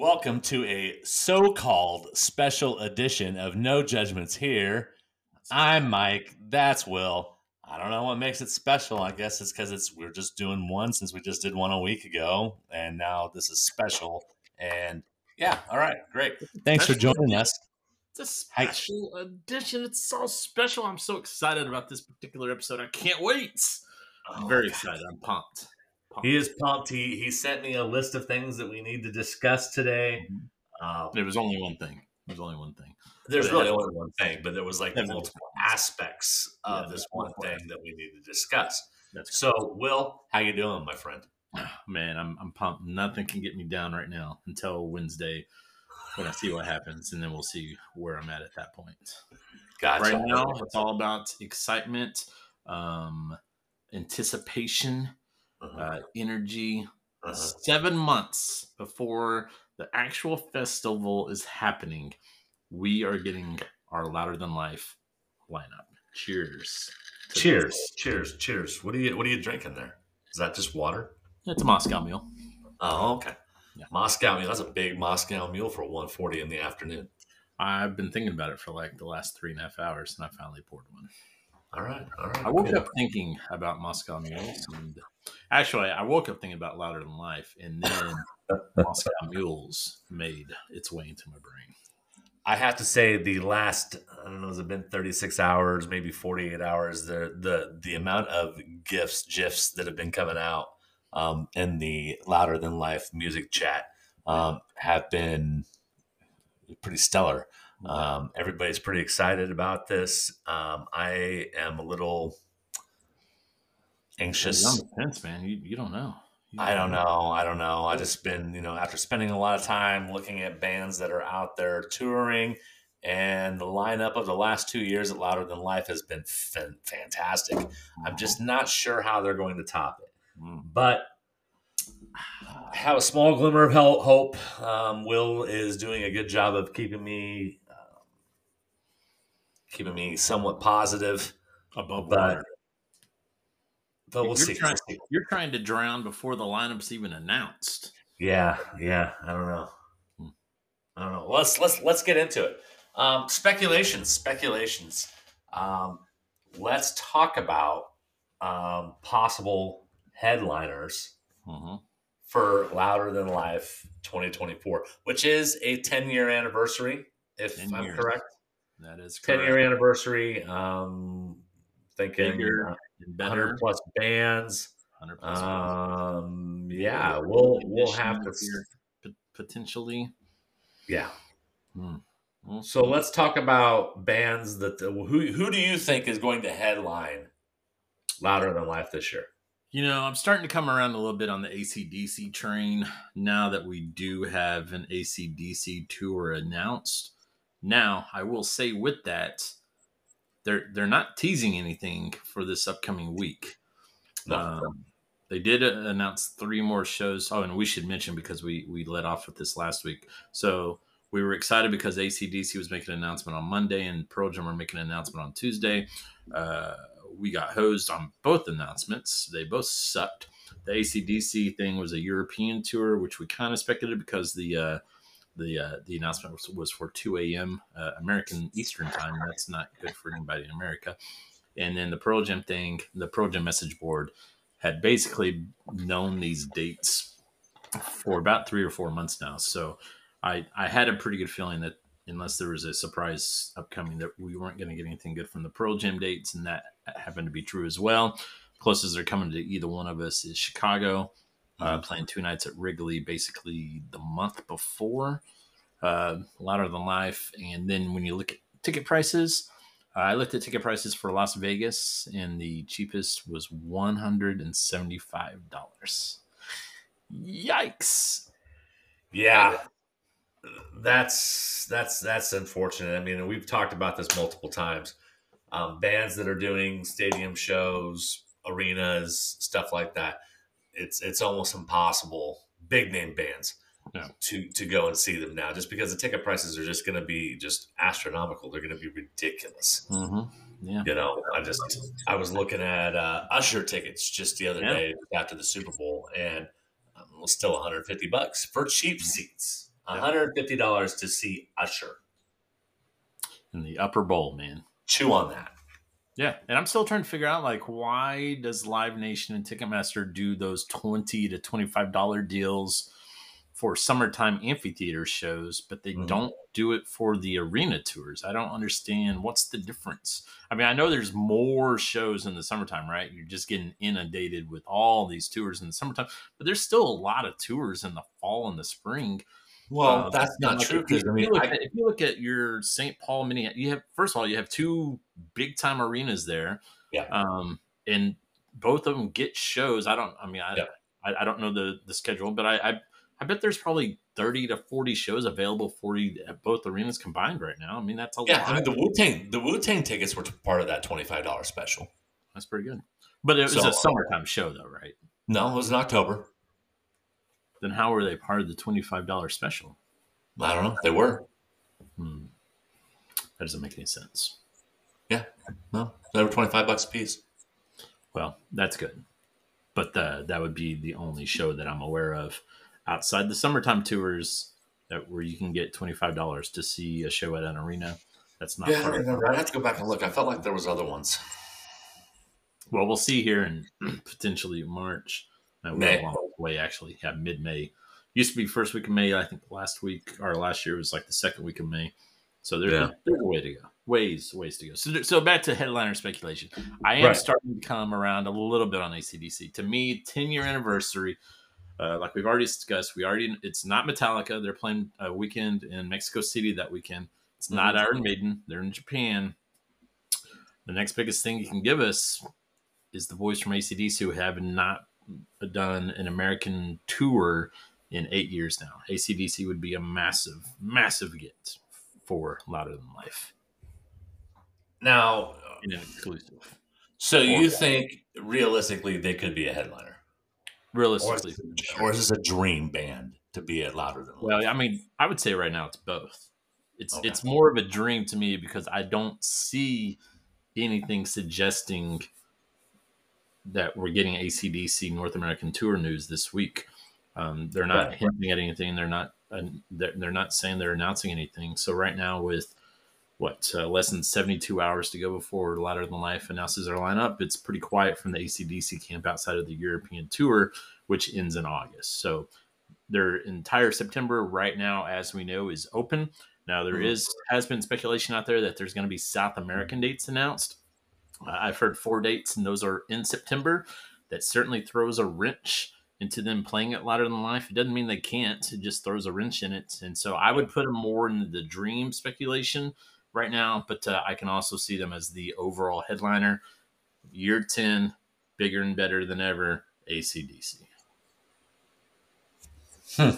Welcome to a so called special edition of No Judgments Here. I'm Mike. That's Will. I don't know what makes it special. I guess it's because it's we're just doing one since we just did one a week ago, and now this is special. And yeah, all right, great. Thanks for joining us. It's a special edition. It's so special. I'm so excited about this particular episode. I can't wait. I'm very oh, excited. I'm pumped. Pumped. He is pumped. He he sent me a list of things that we need to discuss today. Um, There was only one thing. There was only one thing. there's But really only one thing, but there was like multiple multiple aspects of Yeah, this one multiple thing that we need to discuss. That's So, Will, how you doing, my friend? man. I'm I'm pumped. Nothing can get me down right now until Wednesday when I see what happens, and then we'll see where I'm at at that point. Gotcha. Right now, it's all about excitement, um, anticipation, Uh-huh, uh, energy. uh-huh. Seven months before the actual festival is happening, we are getting our louder than life lineup. Cheers! Cheers, cheers, cheers. What are you What are you drinking there? Is that just water? It's a Moscow Mule. Oh, okay. Yeah. Moscow Mule. That's a big Moscow Mule for 140 in the afternoon. I've been thinking about it for like the last three and a half hours, and I finally poured one. All right, all right. I woke good. up thinking about Moscow Mules, and actually, I woke up thinking about Louder Than Life, and then Moscow Mules made its way into my brain. I have to say the last I don't know has it been 36 hours, maybe 48 hours. The the the amount of gifs, gifs that have been coming out um, in the louder than life music chat um, have been pretty stellar. Um, everybody's pretty excited about this. Um, I am a little anxious. You're on the fence, man. You, you don't know. You I don't know. I don't know. I just been, you know, after spending a lot of time looking at bands that are out there touring, and the lineup of the last two years at Louder Than Life has been fan- fantastic. I'm just not sure how they're going to top it. Mm. But I have a small glimmer of hope. Um, Will is doing a good job of keeping me, um, keeping me somewhat positive. above But water. But we'll you're, see. Trying, We'll see. you're trying to drown before the lineup's even announced. Yeah, yeah. I don't know. Hmm. I don't know. Let's let's let's get into it. Um, speculations, speculations. Um, let's talk about um, possible headliners hmm for Louder Than Life 2024, which is a 10 year anniversary, if 10 I'm years. correct. That is 10 year anniversary. Um, thinking Bigger and 100 better. plus bands. 100 plus Um, yeah, we'll we'll have to. Potentially. Yeah. Hmm. We'll So let's talk about bands that who who do you think is going to headline Louder Than Life this year? You know, I'm starting to come around a little bit on the ACDC train now that we do have an ACDC tour announced. Now, I will say with that, they're they're not teasing anything for this upcoming week. No. Um, they did uh, announce three more shows. Oh, and we should mention because we we let off with this last week. So we were excited because ACDC was making an announcement on Monday and Pearl Jam were making an announcement on Tuesday. Uh, we got hosed on both announcements. They both sucked. The ACDC thing was a European tour, which we kind of speculated because the uh, the uh, the announcement was, was for 2 a.m. Uh, American Eastern time. That's not good for anybody in America. And then the Pearl Jam thing, the Pearl Jam message board had basically known these dates for about three or four months now. So I I had a pretty good feeling that unless there was a surprise upcoming, that we weren't going to get anything good from the Pearl Jam dates, and that happened to be true as well. Closest they're coming to either one of us is Chicago, uh, playing two nights at Wrigley, basically the month before. Uh, Louder Than Life, and then when you look at ticket prices, uh, I looked at ticket prices for Las Vegas, and the cheapest was one hundred and seventy-five dollars. Yikes! Yeah, that's that's that's unfortunate. I mean, we've talked about this multiple times. Um, bands that are doing stadium shows, arenas, stuff like that. It's it's almost impossible. Big name bands to to go and see them now, just because the ticket prices are just going to be just astronomical. They're going to be ridiculous. Mm-hmm. Yeah. You know, I just I was looking at uh, Usher tickets just the other Yeah. day after the Super Bowl, and um, it was still 150 bucks for cheap seats. $150 to see Usher. In the upper bowl, man. Chew on that. Yeah, and I'm still trying to figure out like why does Live Nation and Ticketmaster do those twenty to twenty five dollar deals for summertime amphitheater shows, but they Mhm. don't do it for the arena tours. I don't understand what's the difference. I mean, I know there's more shows in the summertime, right? You're just getting inundated with all these tours in the summertime, but there's still a lot of tours in the fall and the spring. Well, Uh, that's not like, true if you- because I if mean, you look I, at- if you look at your St. Paul, Minneapolis, you have first of all you have two big time arenas there. Yeah. Um, and both of them get shows. I don't. I mean, I Yeah. I, I don't know the the schedule, but I, I I bet there's probably thirty to forty shows available for you at both arenas combined right now. I mean, that's a yeah, lot. I mean the Wu Tang the Wu Tang tickets were part of that twenty five dollars special. that's pretty good. But it was So, a summertime show, though, right? No, it was in October. Then how were they part of the twenty five dollar special? I don't know. They were. Hmm. That doesn't make any sense. Yeah. No, they were twenty five bucks a piece. Well, that's good. But the, that would be the only show that I'm aware of outside the summertime tours that where you can get twenty five dollars to see a show at an arena. That's not Yeah, part remember. I have to go back and look. I felt like there was other ones. Well, we'll see here in potentially March. No, May. way actually. Yeah, mid May. Used to be first week of May. I think last week or last year was like the second week of May. So there's, Yeah. there's a way to go. Ways, ways to go. So, so back to headliner speculation. I am Right. starting to come around a little bit on ACDC. To me, 10 year anniversary. Uh, like we've already discussed, we already it's not Metallica. They're playing a weekend in Mexico City that weekend. It's not Mhm. Iron Maiden. They're in Japan. The next biggest thing you can give us is the boys from ACDC who have not done an American tour in eight years now. ACDC would be a massive, massive get for Louder Than Life Now, in an exclusive. so you Or- think realistically they could be a headliner, Realistically, or is this a dream band to be at louder than? Life? well, I mean, I would say right now it's both. It's Okay. it's more of a dream to me because I don't see anything suggesting that we're getting ACDC North American tour news this week. Um, they're not Right. hinting at anything. They're not. Uh, they're, they're not saying they're announcing anything. So right now, with what uh, less than seventy two hours to go before Louder Than Life announces their lineup, it's pretty quiet from the ACDC camp outside of the European tour, which ends in August. So their entire September right now, as we know, is open. Now there Mhm. is has been speculation out there that there's going to be South American dates announced. Uh, I've heard four dates, and those are in September. That certainly throws a wrench into them playing it louder than life. It doesn't mean they can't. It just throws a wrench in it. And so I would put them more in the dream speculation right now, but uh, I can also see them as the overall headliner. Year 10, bigger and better than ever, ACDC. Hmm.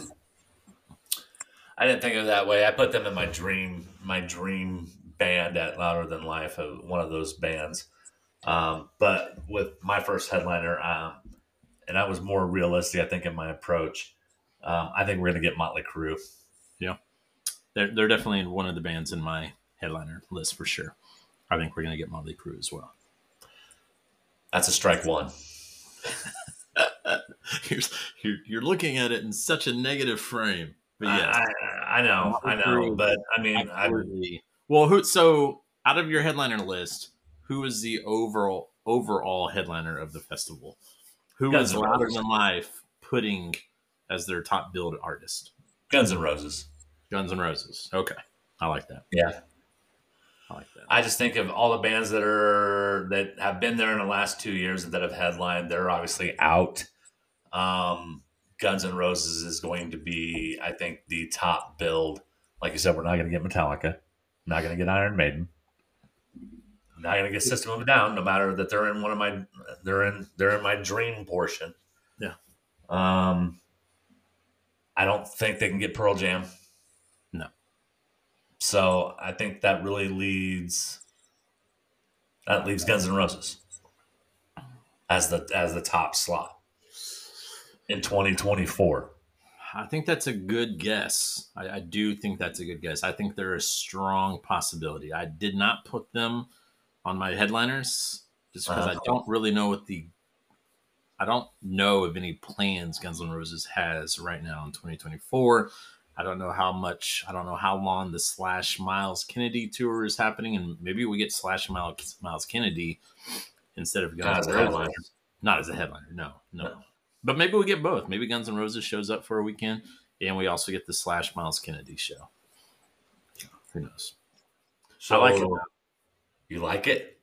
I didn't think of it that way. I put them in my dream, my dream band at Louder Than Life, one of those bands. Um, but with my first headliner, um, and I was more realistic, I think, in my approach. Um, I think we're going to get Motley Crue. Yeah, They're, they're definitely one of the bands in my headliner list for sure. I think we're going to get Motley Crue as well. That's a strike one. Here's, you're, you're looking at it in such a negative frame. But yeah, I, I, I know, I know, but I mean, I. Well, who? So out of your headliner list, who is the overall overall headliner of the festival? Who Guns is Louder Than Life putting as their top billed artist? Guns N' Roses. Guns N' Roses. Okay, I like that. Yeah, I like that. I just think of all the bands that are that have been there in the last two years that have headlined. They're obviously out. Um, Guns N' Roses is going to be, I think, the top build. Like you said, we're not going to get Metallica, not going to get Iron Maiden, not going to get System of a Down. No matter that they're in one of my, they're in they're in my dream portion. Yeah. Um, I don't think they can get Pearl Jam. No. So I think that really leads that leaves Guns N' Roses as the as the top slot in 2024. I think that's a good guess. I, I do think that's a good guess. I think they're a strong possibility. I did not put them on my headliners just because I Uh-huh. don't really know what the I don't know of any plans Guns N' Roses has right now in 2024. I I don't know how much, I don't know how long the Slash Myles Kennedy tour is happening, and maybe we get Slash Myles, Myles Kennedy instead of Guns N' Roses. Not as a headliner, no, no, no. But maybe we get both. Maybe Guns N' Roses shows up for a weekend, and we also get the Slash Myles Kennedy show. Who knows? So I like it. You like it?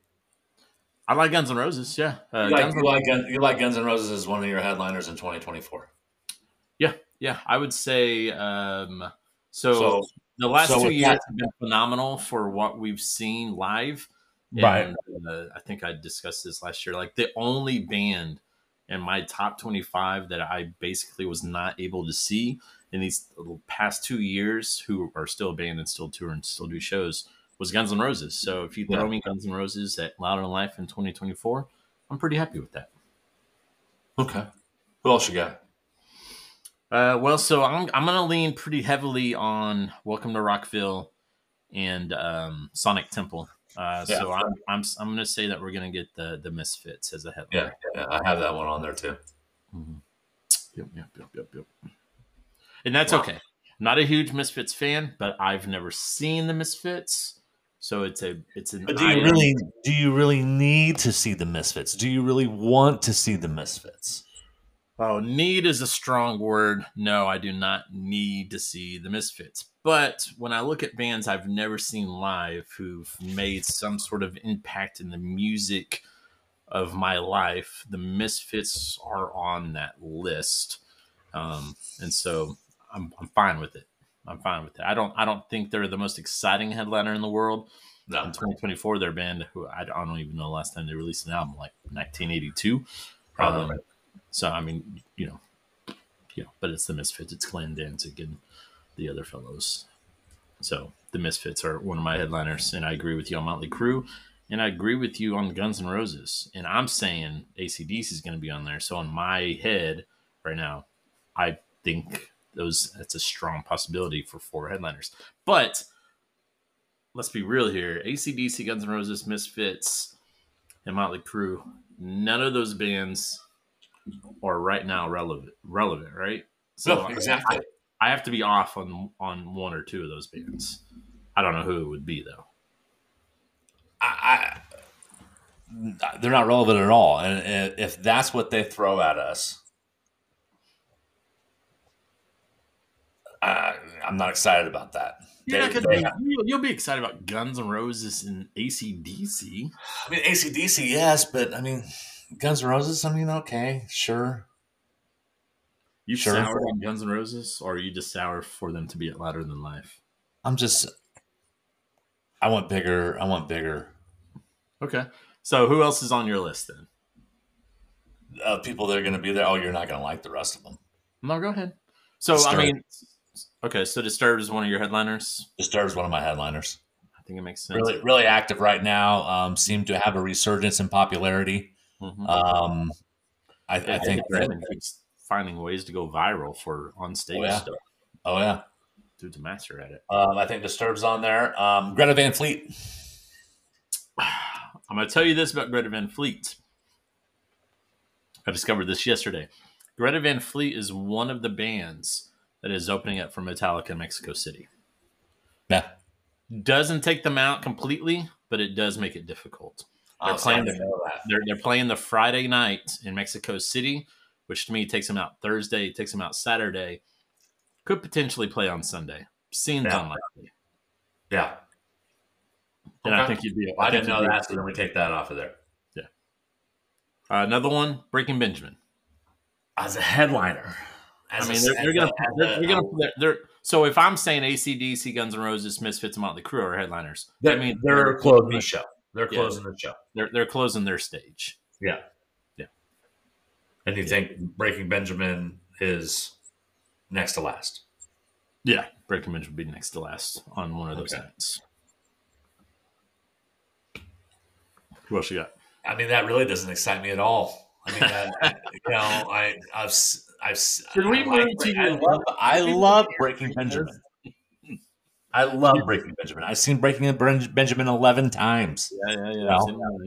I like Guns N' Roses. Yeah, uh, you, like, Guns you, like, you like Guns N' Roses as one of your headliners in 2024. Yeah, yeah, I would say. Um, so, so the last so two years that, have been phenomenal for what we've seen live. And, right. Uh, I think I discussed this last year. Like the only band in my top 25 that I basically was not able to see in these past two years, who are still a band and still tour and still do shows, was Guns N' Roses. So if you throw yeah. me Guns N' Roses at Louder Than Life in 2024, I'm pretty happy with that. Okay. What else you got? Uh, well, so I'm I'm gonna lean pretty heavily on Welcome to Rockville and um, Sonic Temple. Uh, yeah, so I'm, I'm I'm gonna say that we're gonna get the the Misfits as a headline. Yeah, yeah, I have that one on there too. Mm-hmm. Yep, yep, yep, yep, yep. And that's wow. okay. I'm not a huge Misfits fan, but I've never seen the Misfits. So it's a it's an. But do you really do you really need to see the Misfits? Do you really want to see the Misfits? Oh, need is a strong word. No, I do not need to see the Misfits. But when I look at bands I've never seen live who've made some sort of impact in the music of my life, the Misfits are on that list. Um, and so I'm, I'm fine with it. I'm fine with it. I don't I don't think they're the most exciting headliner in the world. No. In 2024, their band, who I don't even know the last time they released an album, like 1982. Probably. Um, so I mean, you know, you know, but it's the Misfits. It's Glenn Danzig and the other fellows. So the Misfits are one of my headliners, and I agree with you on Motley Crue, and I agree with you on Guns N' Roses. And I'm saying ACDC is going to be on there. So in my head right now, I think those that's a strong possibility for four headliners. But let's be real here: ACDC, Guns N' Roses, Misfits, and Motley Crue. None of those bands are right now relevant. Relevant, right? So no, exactly. I, I have to be off on on one or two of those bands. I don't know who it would be though. I, I they're not relevant at all, and if that's what they throw at us, I, I'm not excited about that. You're they, not they, be, you'll be excited about Guns N' Roses and ACDC. I mean, ACDC, yes, but I mean, Guns N' Roses. I mean, okay, sure. You sure. soured on Guns N' Roses, or are you just sour for them to be at louder than life? I'm just. I want bigger. I want bigger. Okay. So who else is on your list then? Uh, people that are going to be there. Oh, you're not going to like the rest of them. No, go ahead. So. I mean, okay. So Disturbed is one of your headliners. Disturbed is one of my headliners. I think it makes sense. Really, really active right now. Um, seem to have a resurgence in popularity. Mm-hmm. Um, I, I think that, keeps finding ways to go viral for on stage oh, yeah. stuff. Oh yeah, dude's a master at it. Um, I think Disturbed's on there. Um, Greta Van Fleet. I'm going to tell you this about Greta Van Fleet. I discovered this yesterday. Greta Van Fleet is one of the bands that is opening up for Metallica in Mexico City. Yeah. Doesn't take them out completely, but it does make it difficult. They're playing the, they're, they're playing the Friday night in Mexico City, which to me takes them out Thursday, takes them out Saturday. Could potentially play on Sunday. Seems yeah. unlikely. Yeah. And okay. I think you'd be. I, I didn't know that, so then we take that off of there. Yeah. Uh, another one, Breaking Benjamin. As a headliner. As I mean, they're, they're, gonna, they're, they're, gonna, they're, they're, so if I'm saying ACDC, Guns N' Roses, Misfits, Motley Crue are headliners, that means they're closing the show. They're closing yeah. the show. They're they're closing their stage. Yeah, yeah. And you think Breaking Benjamin is next to last? Yeah, Breaking Benjamin would be next to last on one of those okay. nights. Who else you got? I mean, that really doesn't excite me at all. I mean, that, you know, I, I've, I've, Can we I, move to I love, I love Breaking Benjamin. I love Breaking Benjamin. I've seen Breaking Benjamin eleven times. Yeah, yeah, yeah. You know?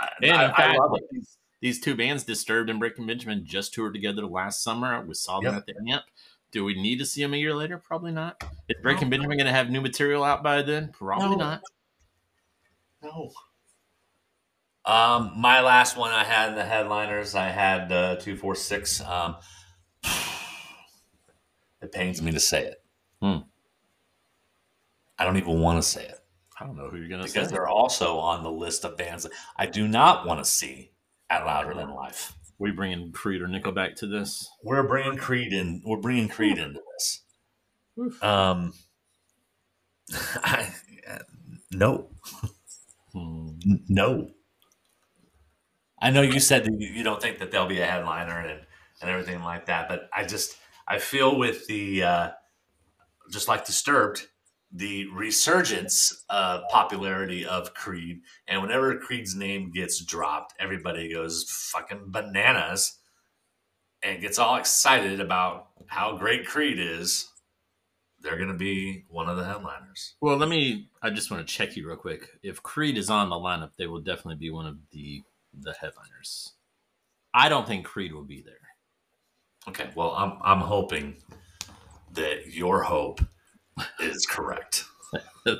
I, and I, in fact, these, these, two bands, Disturbed and Breaking Benjamin, just toured together last summer. We saw them yep. at the Amp. Do we need to see him a year later? Probably not. Is Breaking no. Benjamin going to have new material out by then? Probably no. not. No. Um, my last one I had in the headliners, I had uh, two four six. Um, it pains me to say it. Hmm. I don't even want to say it. I don't know who you're going to say because they're also on the list of bands that I do not want to see at Louder Than Life. We bringing Creed or Nickelback to this? We're bringing Creed in. We're bringing Creed into this. Oof. Um, I, no, hmm. no. I know you said that you don't think that they'll be a headliner and and everything like that, but I just I feel with the uh, just like Disturbed, the resurgence of popularity of Creed, and whenever Creed's name gets dropped, everybody goes fucking bananas and gets all excited about how great Creed is. They're going to be one of the headliners. Well, let me. I just want to check you real quick. If Creed is on the lineup, they will definitely be one of the the headliners. I don't think Creed will be there. Okay, well, I'm I'm hoping that your hope is correct.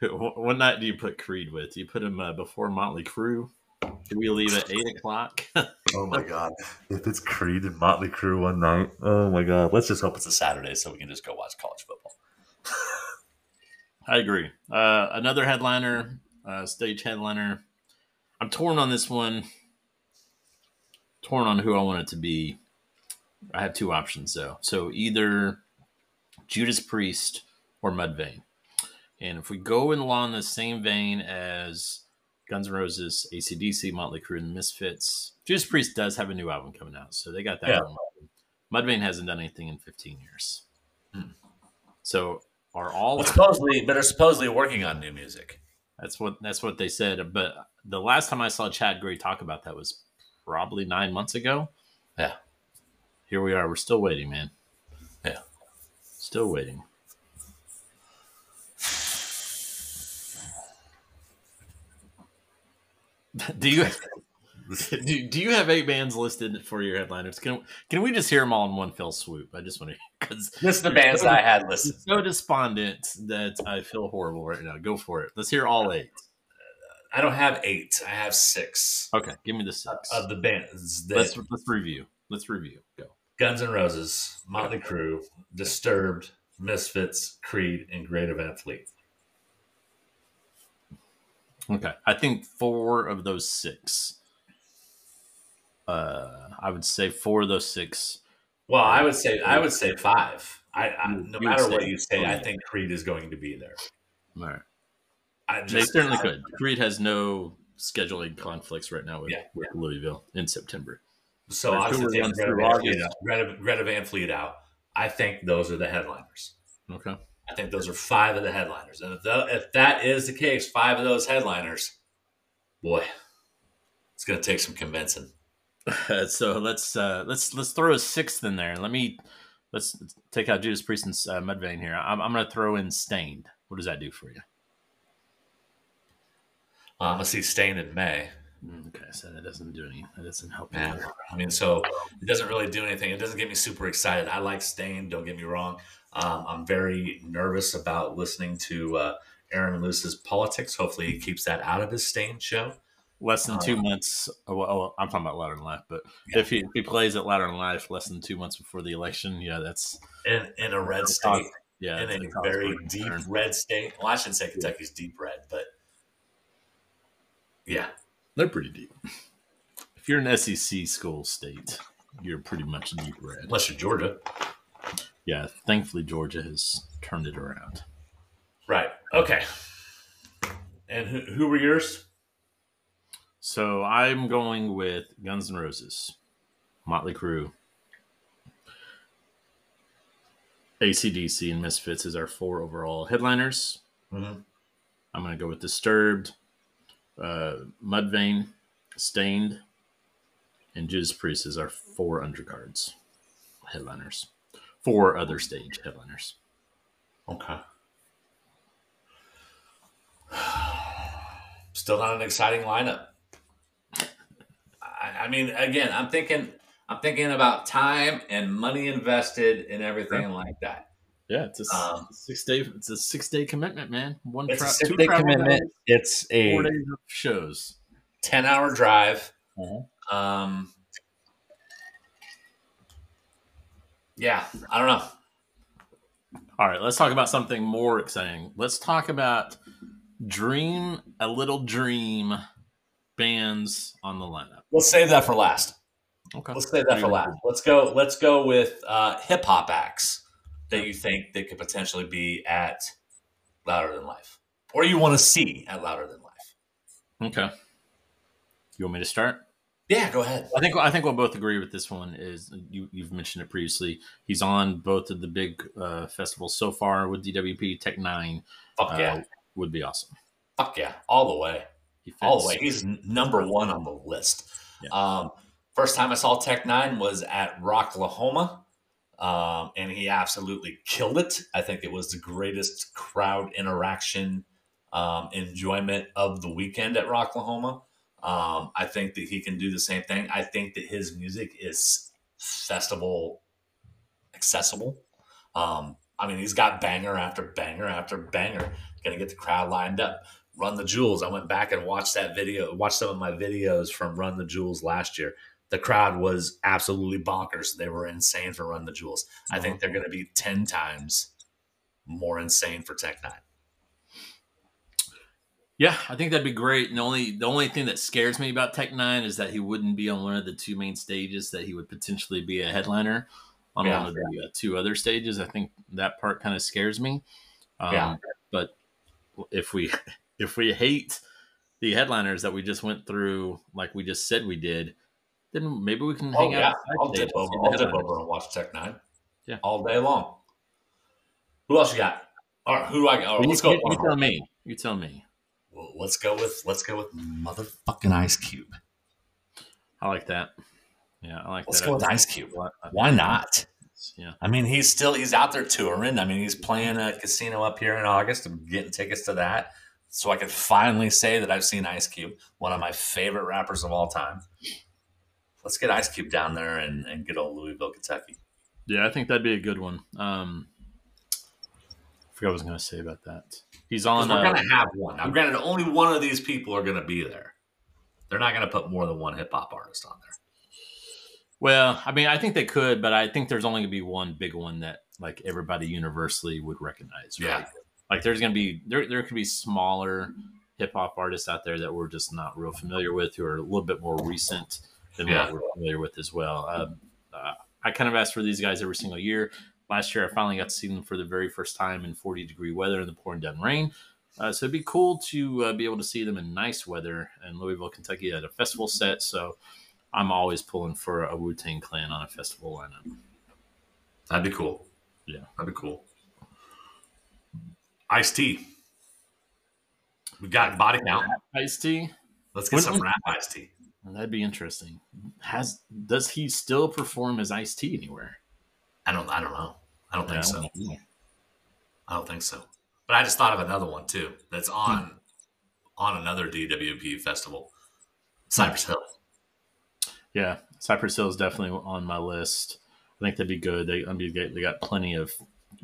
what night do you put Creed with? Do you put him uh, before Motley Crue? Do we leave at eight o'clock? oh my god! If it's Creed and Motley Crue one night, oh my god! Let's just hope it's a Saturday so we can just go watch college football. I agree. Uh, another headliner, uh, stage headliner. I'm torn on this one. Torn on who I want it to be. I have two options though. So either Judas Priest or Mudvayne. And if we go along the same vein as Guns N' Roses, ACDC, Motley Crue, and Misfits, Judas Priest does have a new album coming out, so they got that. Yeah. Mudvayne hasn't done anything in 15 years. Hmm. So are all well, supposedly, but are supposedly working on new music. That's what that's what they said. But the last time I saw Chad Gray talk about that was probably nine months ago. Yeah. Here we are. We're still waiting, man. Yeah. Still waiting. do you do, do you have eight bands listed for your headliners? Can can we just hear them all in one fell swoop? I just want to because this is the bands so, I had listed. So despondent that I feel horrible right now. Go for it. Let's hear all eight. I don't have eight. I have six. Okay, give me the six of the bands. Let's let's review. Let's review. Go. Guns N' Roses, Motley Crue, Disturbed, Misfits, Creed, and Greta Van Fleet. Okay, I think four of those six. Uh, I would say four of those six. Well, I would say I would say five. I, I no matter what you say, I think Creed is going to be there. All right. I just, they certainly I, could. Creed has no scheduling conflicts right now with, yeah, with Louisville in September. So obviously, Greta Van, Fleet out, Greta, Greta Van Fleet out. I think those are the headliners. Okay. I think those are five of the headliners, and if, the, if that is the case, five of those headliners, boy, it's going to take some convincing. so let's uh, let's let's throw a sixth in there. Let me let's take out Judas Priest and uh, Mudvayne here. I'm, I'm going to throw in Staind. What does that do for you? Uh, I'm going to see Staind in May. Mm, okay, so that doesn't do any. That doesn't help. Yeah, I mean, so it doesn't really do anything. It doesn't get me super excited. I like Staind. Don't get me wrong. Um, I'm very nervous about listening to uh, Aaron Lewis's politics. Hopefully, he keeps that out of his Staind show. Less than two um, months. Oh, oh, I'm talking about Louder Than Life, but yeah. if, he, if he plays at Louder Than Life less than two months before the election, yeah, that's in, in a red state. Yeah, in a very deep red state. Well, I shouldn't say Kentucky's deep red, but yeah, they're pretty deep. If you're an SEC school state, you're pretty much deep red. Unless you're Georgia. Yeah, thankfully Georgia has turned it around. Right. Okay. And who, who were yours? So I'm going with Guns N' Roses, Motley Crue, ACDC, and Misfits as our four overall headliners. Mm-hmm. I'm going to go with Disturbed, uh, Mudvayne, Staind, and Judas Priest as our four undercards headliners. Four other stage headliners. Okay. Still not an exciting lineup. I, I mean, again, I'm thinking, I'm thinking about time and money invested and everything like that. Yeah, it's a Um, six day. It's a six day commitment, man. One It's a six two day commitment. days, It's a four days of shows. 10 hour drive. Mhm. Um, yeah, I don't know. All right, let's talk about something more exciting. Let's talk about Dream a Little Dream bands on the lineup. Let's save that for last. Okay. Let's save that for last. Let's go. Let's go with uh, hip hop acts that you think that could potentially be at Louder Than Life, or you want to see at Louder Than Life. Okay. You want me to start? Yeah, go ahead. I think I think we'll both agree with this one. Is you you've mentioned it previously? He's on both of the big uh, festivals so far with DWP. Tech N9ne Fuck uh, yeah, would be awesome. fuck yeah, all the way. He fits. all the way. He's number one on the list. Yeah. Um, first time I saw Tech N9ne was at Rocklahoma, um, and he absolutely killed it. I think it was the greatest crowd interaction um, enjoyment of the weekend at Rocklahoma. Um, I think that he can do the same thing. I think that his music is festival accessible. Um, I mean, he's got banger after banger after banger. Gonna get the crowd lined up. Run the Jewels. I went back and watched that video, watched some of my videos from Run the Jewels last year. The crowd was absolutely bonkers. They were insane for Run the Jewels. I think they're going to be 10 times more insane for Tech N9ne. Yeah, I think that'd be great. And the only the only thing that scares me about Tech N9ne is that he wouldn't be on one of the two main stages. That he would potentially be a headliner on Yeah. one of the uh, two other stages. I think that part kind of scares me. Um, Yeah. But if we if we hate the headliners that we just went through, like we just said we did, then maybe we can Oh, hang yeah. out. I'll dip over, I'll dip over and watch Tech N9ne. Yeah. All day long. Who else you got? All right, who do I got? You, let's go. you- you tell me. You tell me. Well, let's go with let's go with motherfucking Ice Cube. I like that. Yeah, I like that. Let's go with Ice Cube. Why Why not? Yeah. I mean, he's still he's out there touring. I mean, he's playing a casino up here in August. I'm getting tickets to that, so I can finally say that I've seen Ice Cube, one of my favorite rappers of all time. Let's get Ice Cube down there and, and get old Louisville, Kentucky. Yeah, I think that'd be a good one. Um, I forgot what I was going to say about that. He's on. we're Uh, gonna have one now. Granted, only one of these people are gonna be there. They're not gonna put more than one hip hop artist on there. well, I mean, I think they could, but I think there's only going to be one big one that like everybody universally would recognize. Right? Yeah. Like there's going to be there. There could be smaller hip hop artists out there that we're just not real familiar with, who are a little bit more recent than Yeah. what we're familiar with as well. Um, uh, I kind of ask for these guys every single year. Last year, I finally got to see them for the very first time in 40 degree weather in the pouring down rain. Uh, so it'd be cool to uh, be able to see them in nice weather in Louisville, Kentucky at a festival set. So I'm always pulling for a Wu Tang Clan on a festival lineup. That'd be cool. Yeah. that'd be cool. Ice T. We got body count. Ice T. Let's get When- some rap Ice T. that'd be interesting. Has does he still perform as Ice T anywhere? I don't. I don't know. I don't think so. I don't think so. But I just thought of another one too. That's hmm. on on another DWP festival, Cypress Hill. Yeah, Cypress Hill is definitely on my list. I think that'd be good. They, they, they got plenty of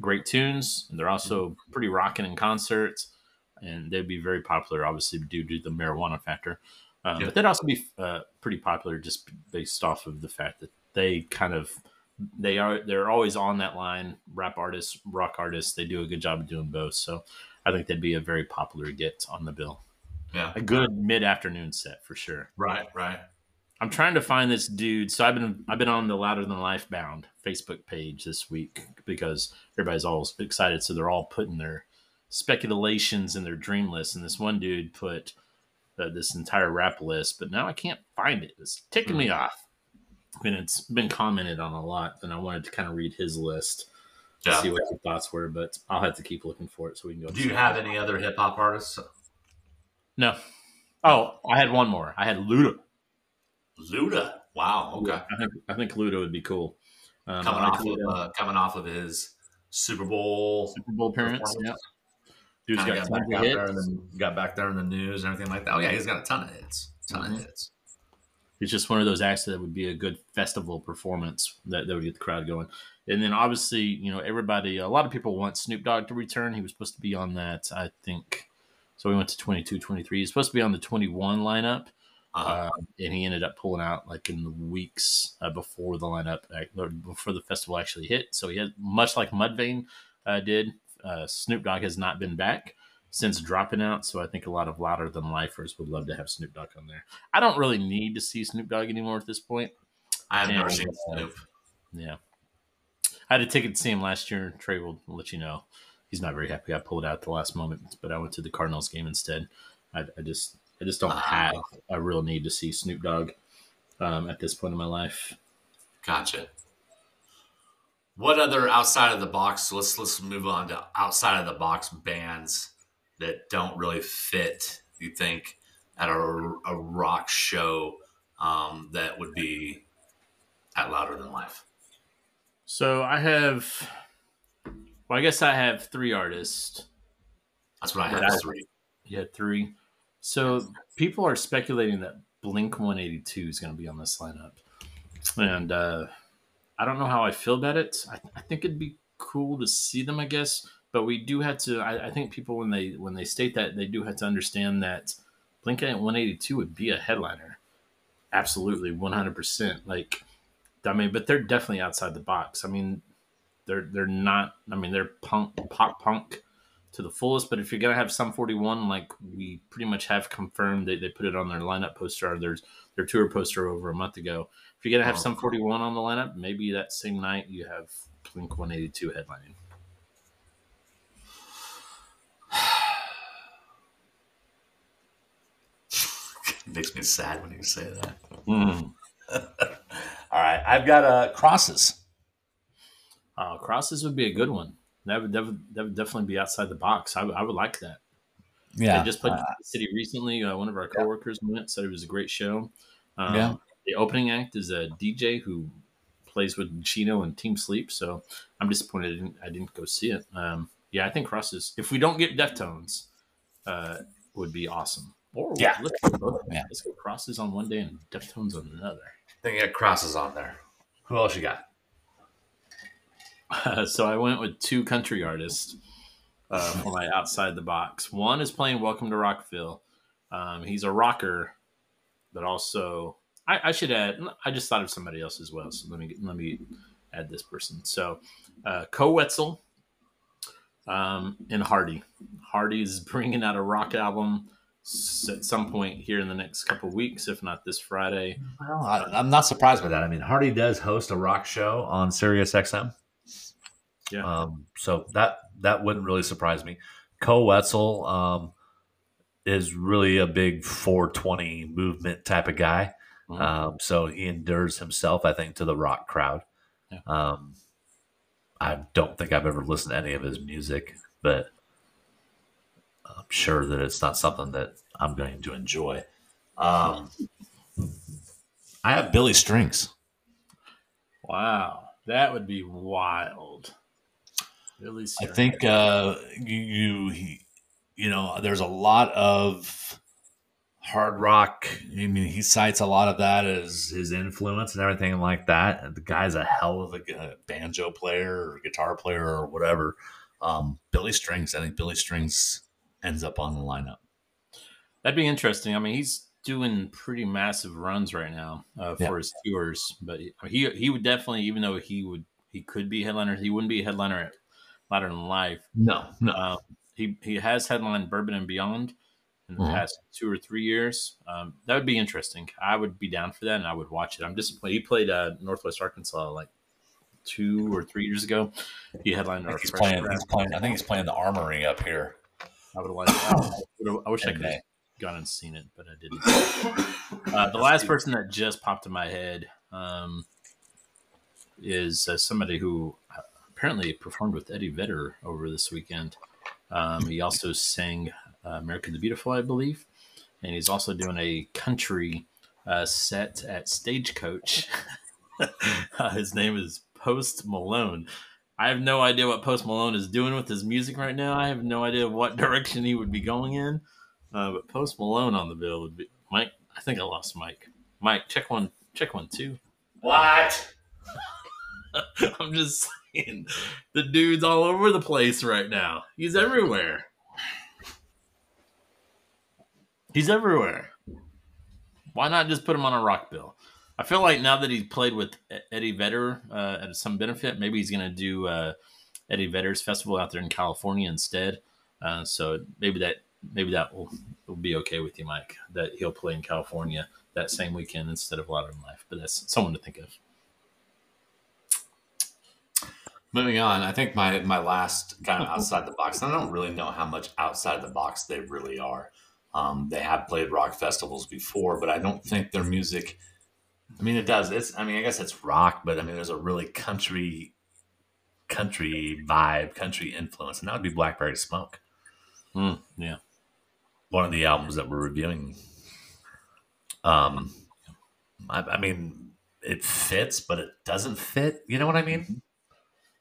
great tunes, and they're also hmm. pretty rocking in concerts, and they'd be very popular, obviously due to the marijuana factor. Um, Yeah. But they'd also be uh, pretty popular just based off of the fact that they kind of they are they're always on that line. Rap artists, rock artists, they do a good job of doing both. So I think they'd be a very popular get on the bill. Yeah. A good mid afternoon set for sure. Right. Right. I'm trying to find this dude. So I've been I've been on the Louder Than Life Bound Facebook page this week because everybody's all excited. So they're all putting their speculations in their dream list. And this one dude put uh, this entire rap list, but now I can't find it. It's ticking me off. And it's been commented on a lot. And I wanted to kind of read his list to Yeah. see what your thoughts were, but I'll have to keep looking for it so we can go. Do you have any other hip hop artists? No. Oh, I had one more. I had Luda. Luda. Wow. Okay. I think I think Luda would be cool. Um, Coming off of uh, coming off of his Super Bowl. Super Bowl appearance. Yeah. Dude's got got tons back of there hits. then got back there in the news and everything like that. Oh yeah, he's got a ton of hits. Ton Mhm. of hits. He's just one of those acts that would be a good festival performance that, that would get the crowd going. And then obviously, you know, everybody, a lot of people want Snoop Dogg to return. He was supposed to be on that, I think. So we went to 22, 23. He's supposed to be on the 21 lineup. Uh, and he ended up pulling out like in the weeks uh, before the lineup, uh, before the festival actually hit. So he had, much like Mudvayne uh, did, uh, Snoop Dogg has not been back since dropping out. So I think a lot of louder than lifers would love to have Snoop Dogg on there. I don't really need to see Snoop Dogg anymore at this point. I have and, never seen Snoop. Yeah. I had a ticket to see him last year. Trey will let you know. He's not very happy. I pulled out at the last moment, but I went to the Cardinals game instead. I, I just I just don't have a real need to see Snoop Dogg um, at this point in my life. Gotcha. What other outside of the box? Let's let's move on to outside of the box bands that don't really fit, you think, at a, a rock show um, that would be at Louder Than Life? So I have, well, I guess I have three artists. That's what I had. three. Yeah, three. So people are speculating that Blink 182 is going to be on this lineup, and uh, I don't know how I feel about it. I, I think it'd be cool to see them, I guess but we do have to. I, I, think people when they when they state that they do have to understand that Blink 182 would be a headliner, absolutely 100. percent Like, I mean, but they're definitely outside the box. I mean, they're they're not. I mean, they're punk pop punk to the fullest. But if you're gonna have Sum 41, like we pretty much have confirmed, they, they put it on their lineup poster or there's their tour poster over a month ago. If you're gonna have oh. Sum 41 on the lineup, maybe that same night you have Blink 182 headlining. makes me sad when you say that. Mm. All right, I've got uh, crosses. Uh, crosses would be a good one. That would, that would, that would definitely be outside the box. I, I would like that. Yeah, I just played uh, the city recently. Uh, one of our coworkers yeah. went, said it was a great show. Um, yeah. The opening act is a DJ who plays with Chino and Team Sleep. So I'm disappointed I didn't, I didn't go see it. Um, yeah, I think crosses. If we don't get Deftones, uh, would be awesome. Or yeah, let's go both. Yeah. Let's go crosses on one day and Deftones on another. Then you got crosses on there. Who else you got? So I went with two country artists uh, for my outside the box. One is playing "Welcome to Rockville." Um, he's a rocker, but also I, I, should add. I just thought of somebody else as well. So let me let me add this person. So uh, Koe Wetzel um, and Hardy. Hardy is bringing out a rock album at some point here in the next couple weeks, if not this Friday. Well, I, am not surprised by that. I mean, Hardy does host a rock show on Sirius XM. Yeah. Um, so that that wouldn't really surprise me. Koe Wetzel um, is really a big 420 movement type of guy. Mm-hmm. Um, so he endures himself, I think, to the rock crowd. Yeah. Um, I don't think I've ever listened to any of his music, but I'm sure that it's not something that I'm going to enjoy. Um, I have Billy Strings. Wow, that would be wild. Billy Strings. I think uh, you, you, you know, there's a lot of hard rock. I mean, he cites a lot of that as his influence and everything like that. And the guy's a hell of a banjo player or guitar player or whatever. Um, Billy Strings, I think Billy Strings ends up on the lineup. That'd be interesting. I mean, he's doing pretty massive runs right now uh, for yeah. his tours, but he he would definitely, even though he would he could be headliner, he wouldn't be a headliner at Louder Than Life. No, no. Um, he he has headlined Bourbon and Beyond in the mm-hmm. past two or three years. Um, that would be interesting. I would be down for that, and I would watch it. I'm disappointed. He played uh, Northwest Arkansas like two or three years ago. He headlined. I think, he's playing, he's playing, I think he's playing the Armory up here. I would liked. I, wish I could have gone and seen it, but I didn't. Uh, the last person that just popped in my head um, is uh, somebody who apparently performed with Eddie Vedder over this weekend. Um, he also sang uh, "America the Beautiful," I believe, and he's also doing a country uh, set at Stagecoach. Uh, his name is Post Malone. I have no idea what Post Malone is doing with his music right now. I have no idea what direction he would be going in. Uh, but Post Malone on the bill would be Mike. I think I lost Mike. Mike, check one, check one, two. What? I'm just saying, the dude's all over the place right now. He's everywhere. He's everywhere. Why not just put him on a rock bill? I feel like now that he's played with Eddie Vedder uh, at some benefit, maybe he's going to do uh, Eddie Vedder's festival out there in California instead. Uh, so maybe that maybe that will, will be okay with you, Mike. That he'll play in California that same weekend instead of Louder Than Life. But that's someone to think of. Moving on, I think my my last kind of outside the box. and I don't really know how much outside the box they really are. Um, they have played rock festivals before, but I don't think their music. I mean, it does. It's. I mean, I guess it's rock, but I mean, there's a really country, country vibe, country influence, and that would be Blackberry Smoke, Mm, yeah. one of the albums that we're reviewing. Um, I, I mean, it fits, but it doesn't fit. You know what I mean?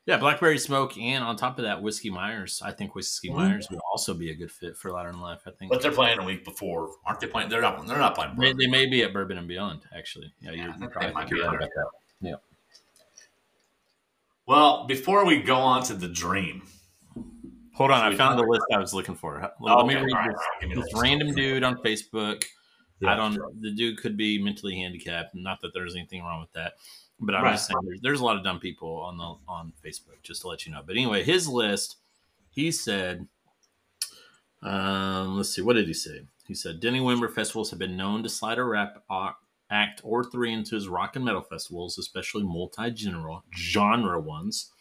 Yeah, Blackberry Smoke, and on top of that, Whiskey Myers. I think Whiskey Mhm. Myers would also be a good fit for Than Life. I think But they're playing a week before, aren't they? Playing? They're not. They're not playing. they, they may be at Bourbon and Beyond. Actually, yeah, Yeah, you're, probably might be right about that. Yeah. Well, before we go on to the dream, Hold on, I found the list I was looking for. Let me Okay, read right, this, all right, give this random dude on Facebook. Yeah. I don't. The dude could be mentally handicapped. Not that there's anything wrong with that, but I'm Right. just saying there's, there's a lot of dumb people on the on Facebook. Just to let you know. But anyway, his list. He said. Um, let's see. What did he say? He said Danny Wimmer festivals have been known to slide a rap act or three into his rock and metal festivals, especially multi-genre genre ones.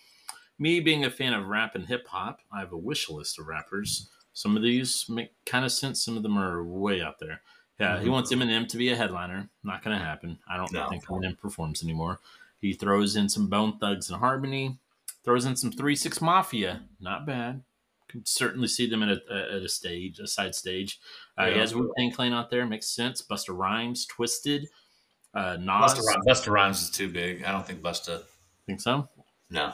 Me being a fan of rap and hip hop, I have a wish list of rappers. Some of these make kind of sense. Some of them are way out there. Yeah, he Mhm. wants Eminem to be a headliner. Not going to happen. I don't No. think Eminem performs anymore. He throws in some Bone Thugs-n-Harmony. Throws in some Three Six Mafia. Not bad. Could certainly see them at a, at a stage, a side stage. Uh, He has Wu Tang Clan out there. Makes sense. Busta Rhymes, Twisted, uh, Nas. Busta Rhymes, Busta Rhymes is too big. I don't think Busta. Think so? No.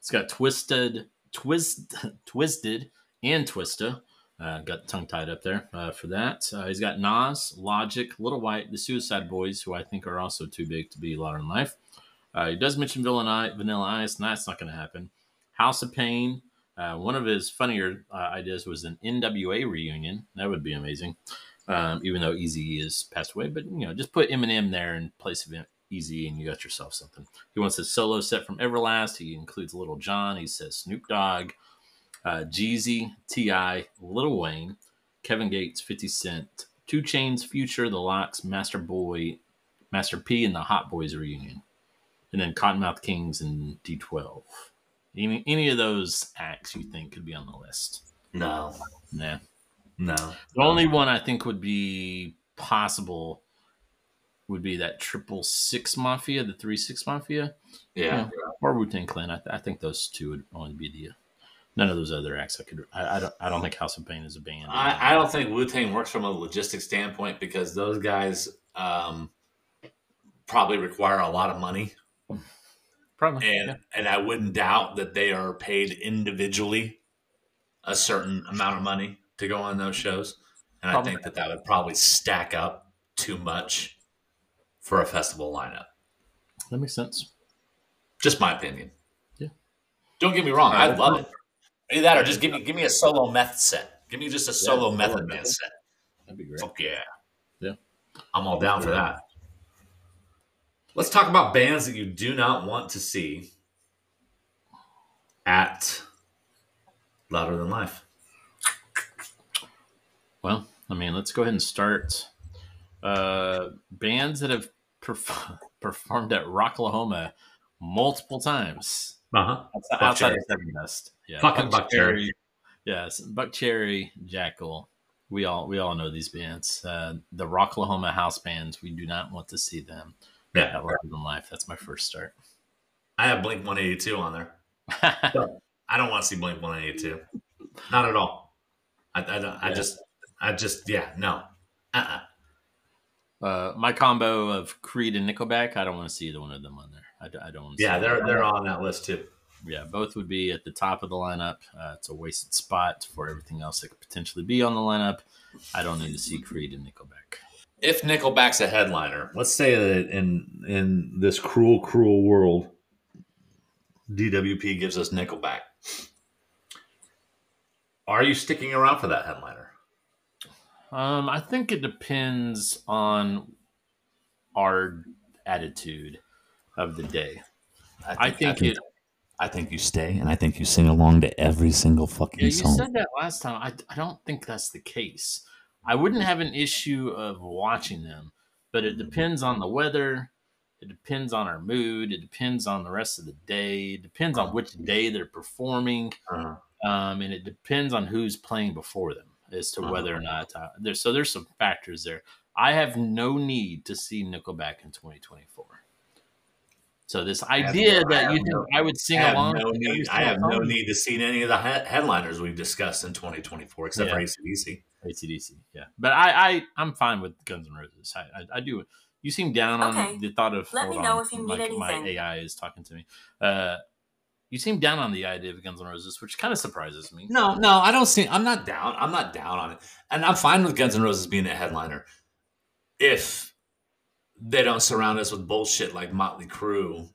It's got twisted, twist, twisted, and twista. Uh, got tongue tied up there uh, for that. Uh, he's got Nas, Logic, Lil Wyte, the Suicideboys, who I think are also too big to be louder in life. Uh, he does mention Vanilla, Vanilla Ice, and that's not going to happen. House of Pain. Uh, one of his funnier uh, ideas was an NWA reunion. That would be amazing. Um, even though Eazy is passed away, but you know, just put Eminem there in place of Eazy, and you got yourself something. He wants a solo set from Everlast. He includes Lil Jon. He says Snoop Dogg, uh, Jeezy, T.I., Lil Wayne, Kevin Gates, 50 Cent, 2 Chainz, Future, The LOX, Master Boy, Master P, and the Hot Boys reunion. And then Kottonmouth Kings and D12. Any, any of those acts you think could be on the list? No. Nah. No. The only one I think would be possible would be that Triple Six Mafia, the Three Six Mafia. Yeah. or Wu Tang Clan. I, th- I think those two would only be the. None of those other acts I could. I, I don't. I don't think House of Pain is a band. I, I don't think Wu Tang works from a logistic standpoint because those guys um, probably require a lot of money, probably. and yeah. and I wouldn't doubt that they are paid individually a certain amount of money to go on those shows, and I think that that would probably stack up too much for a festival lineup. that makes sense. Just my opinion. Yeah. Don't get me wrong, I love it. Either that or just give me give me a solo meth set. Give me just a solo Yeah, Method Man set. That'd be great. Fuck yeah. Yeah. I'm all down for that. Let's talk about bands that you do not want to see at Louder Than Life. Well, I mean, let's go ahead and start. Uh, bands that have perf- performed at Rocklahoma multiple times. Uh-huh. Outside, outside of Sevendust. Yeah, Fucking Buckcherry. Yes, Buck Cherry, Jackyl. We all we all know these bands. Uh, the Rocklahoma house bands. We do not want to see them Yeah. at Louder Than Life. That's my first start. I have Blink 182 on there. I don't want to see Blink 182. Not at all. I, I, don't, I Yeah. just, I just, yeah, no. Uh-uh. uh, my combo of Creed and Nickelback. I don't want to see either one of them on there. I, I don't want to. Yeah, they're they're on that list too. Yeah, both would be at the top of the lineup. Uh, it's a wasted spot for everything else that could potentially be on the lineup. I don't need to see Creed and Nickelback. if Nickelback's a headliner, let's say that in in this cruel, cruel world, DWP gives us Nickelback. Are you sticking around for that headliner? Um, I think it depends on our attitude of the day. I think, it. I think you stay, and I think you sing along to every single fucking Yeah, you song. said that last time. I, I don't think that's the case. I wouldn't have an issue of watching them, but it depends on the weather. It depends on our mood. It depends on the rest of the day. It depends on which day they're performing. Uh-huh. Um, and it depends on who's playing before them as to whether or not uh, there's so there's some factors there. I have no need to see Nickelback in 2024. So this idea no- I that you think no- I would sing I along, no need, I have no need to see any of the he- headliners we've discussed in 2024, except for ACDC. ACDC, yeah. But I, I I'm fine with Guns N' Roses. I, I, I do. You seem down on the thought of. Let me know on, if you need my, anything. My AI is talking to me. Uh, you seem down on the idea of Guns N' Roses, which kind of surprises me. No, no, I don't see. I'm not down. I'm not down on it, and I'm fine with Guns N' Roses being a headliner if they don't surround us with bullshit like Motley Crue.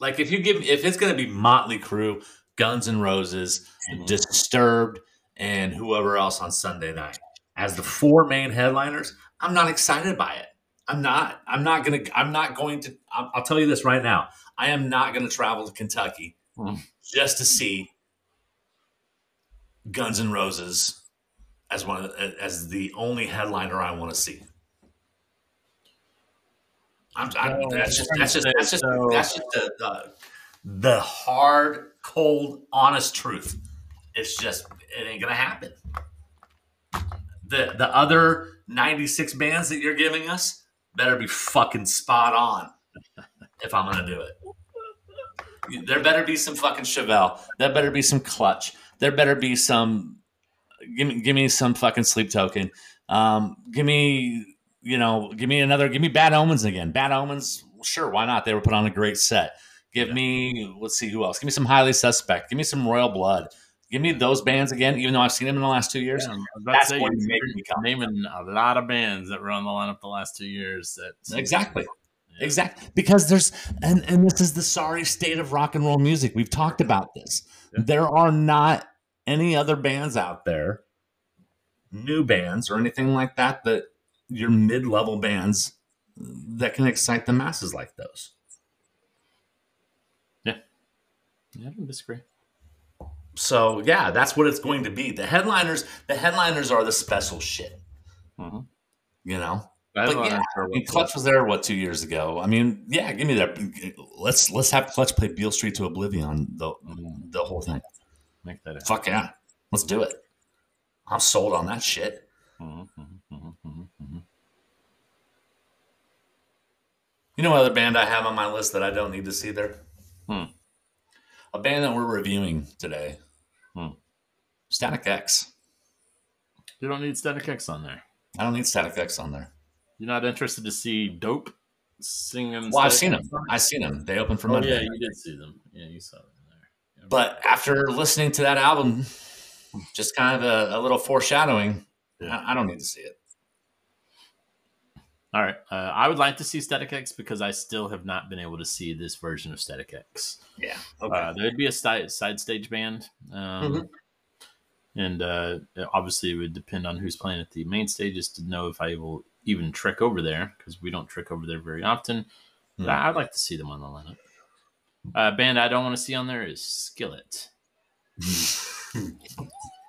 Like if you give, if it's going to be Motley Crue, Guns N' Roses, Mhm. Disturbed, and whoever else on Sunday night as the four main headliners, I'm not excited by it. I'm not. I'm not gonna. I'm not going to. I'll, I'll tell you this right now. I am not going to travel to Kentucky Mhm. just to see Guns N' Roses as one the, as the only headliner I want to see. I'm, I, No, that's just that's just that's just so- that's just the, the the hard, cold, honest truth. It's just it ain't gonna happen. The the other 96 bands that you're giving us better be fucking spot on if I'm gonna do it. There better be some fucking Chevelle. There better be some clutch. There better be some. Give me, give me some fucking sleep token. Um, give me, you know, give me another. Give me Bad Omens again. Bad Omens, sure, why not? They were put on a great set. Give Yeah. me, let's see who else. Give me some Highly Suspect. Give me some Royal Blood. Give me those bands again. Even though I've seen them in the last two years. Yeah, That's say, what you're me come. naming a lot of bands that were on the lineup the last two years. That Exactly. Yeah. Exactly. Because there's and and this is the sorry state of rock and roll music. We've talked about this. Yeah. There are not any other bands out there, new bands or anything like that that your mid-level bands that can excite the masses like those. Yeah, I don't disagree. So yeah, that's what it's going to be. The headliners, the headliners are the special shit. Mhm. You know? But yeah, I mean, Clutch was there what two years ago. I mean, yeah, give me that. Let's let's have Clutch play Beale Street to Oblivion the the whole thing. make that happen. Fuck yeah, let's do it. I'm sold on that shit. Mhm, You know what other band I have on my list that I don't need to see there? Hmm. A band that we're reviewing today. Hmm. Static X. You don't need Static X on there. I don't need Static X on there. You're not interested to see Dope singing. Well, I've seen X them. I've seen them. They opened for Oh Monday. yeah, you did see them. Yeah, you saw them there. Yeah. But after listening to that album, just kind of a, a little foreshadowing, Yeah. I, I don't need to see it. All right, uh, I would like to see Static X because I still have not been able to see this version of Static X. Yeah. Uh, there'd be a side, side stage band, um, Mhm. and uh, obviously it would depend on who's playing at the main stages to know if I will even trek over there because we don't trek over there very often. But Hmm. I- I'd like to see them on the lineup. Uh, band I don't want to see on there is Skillet.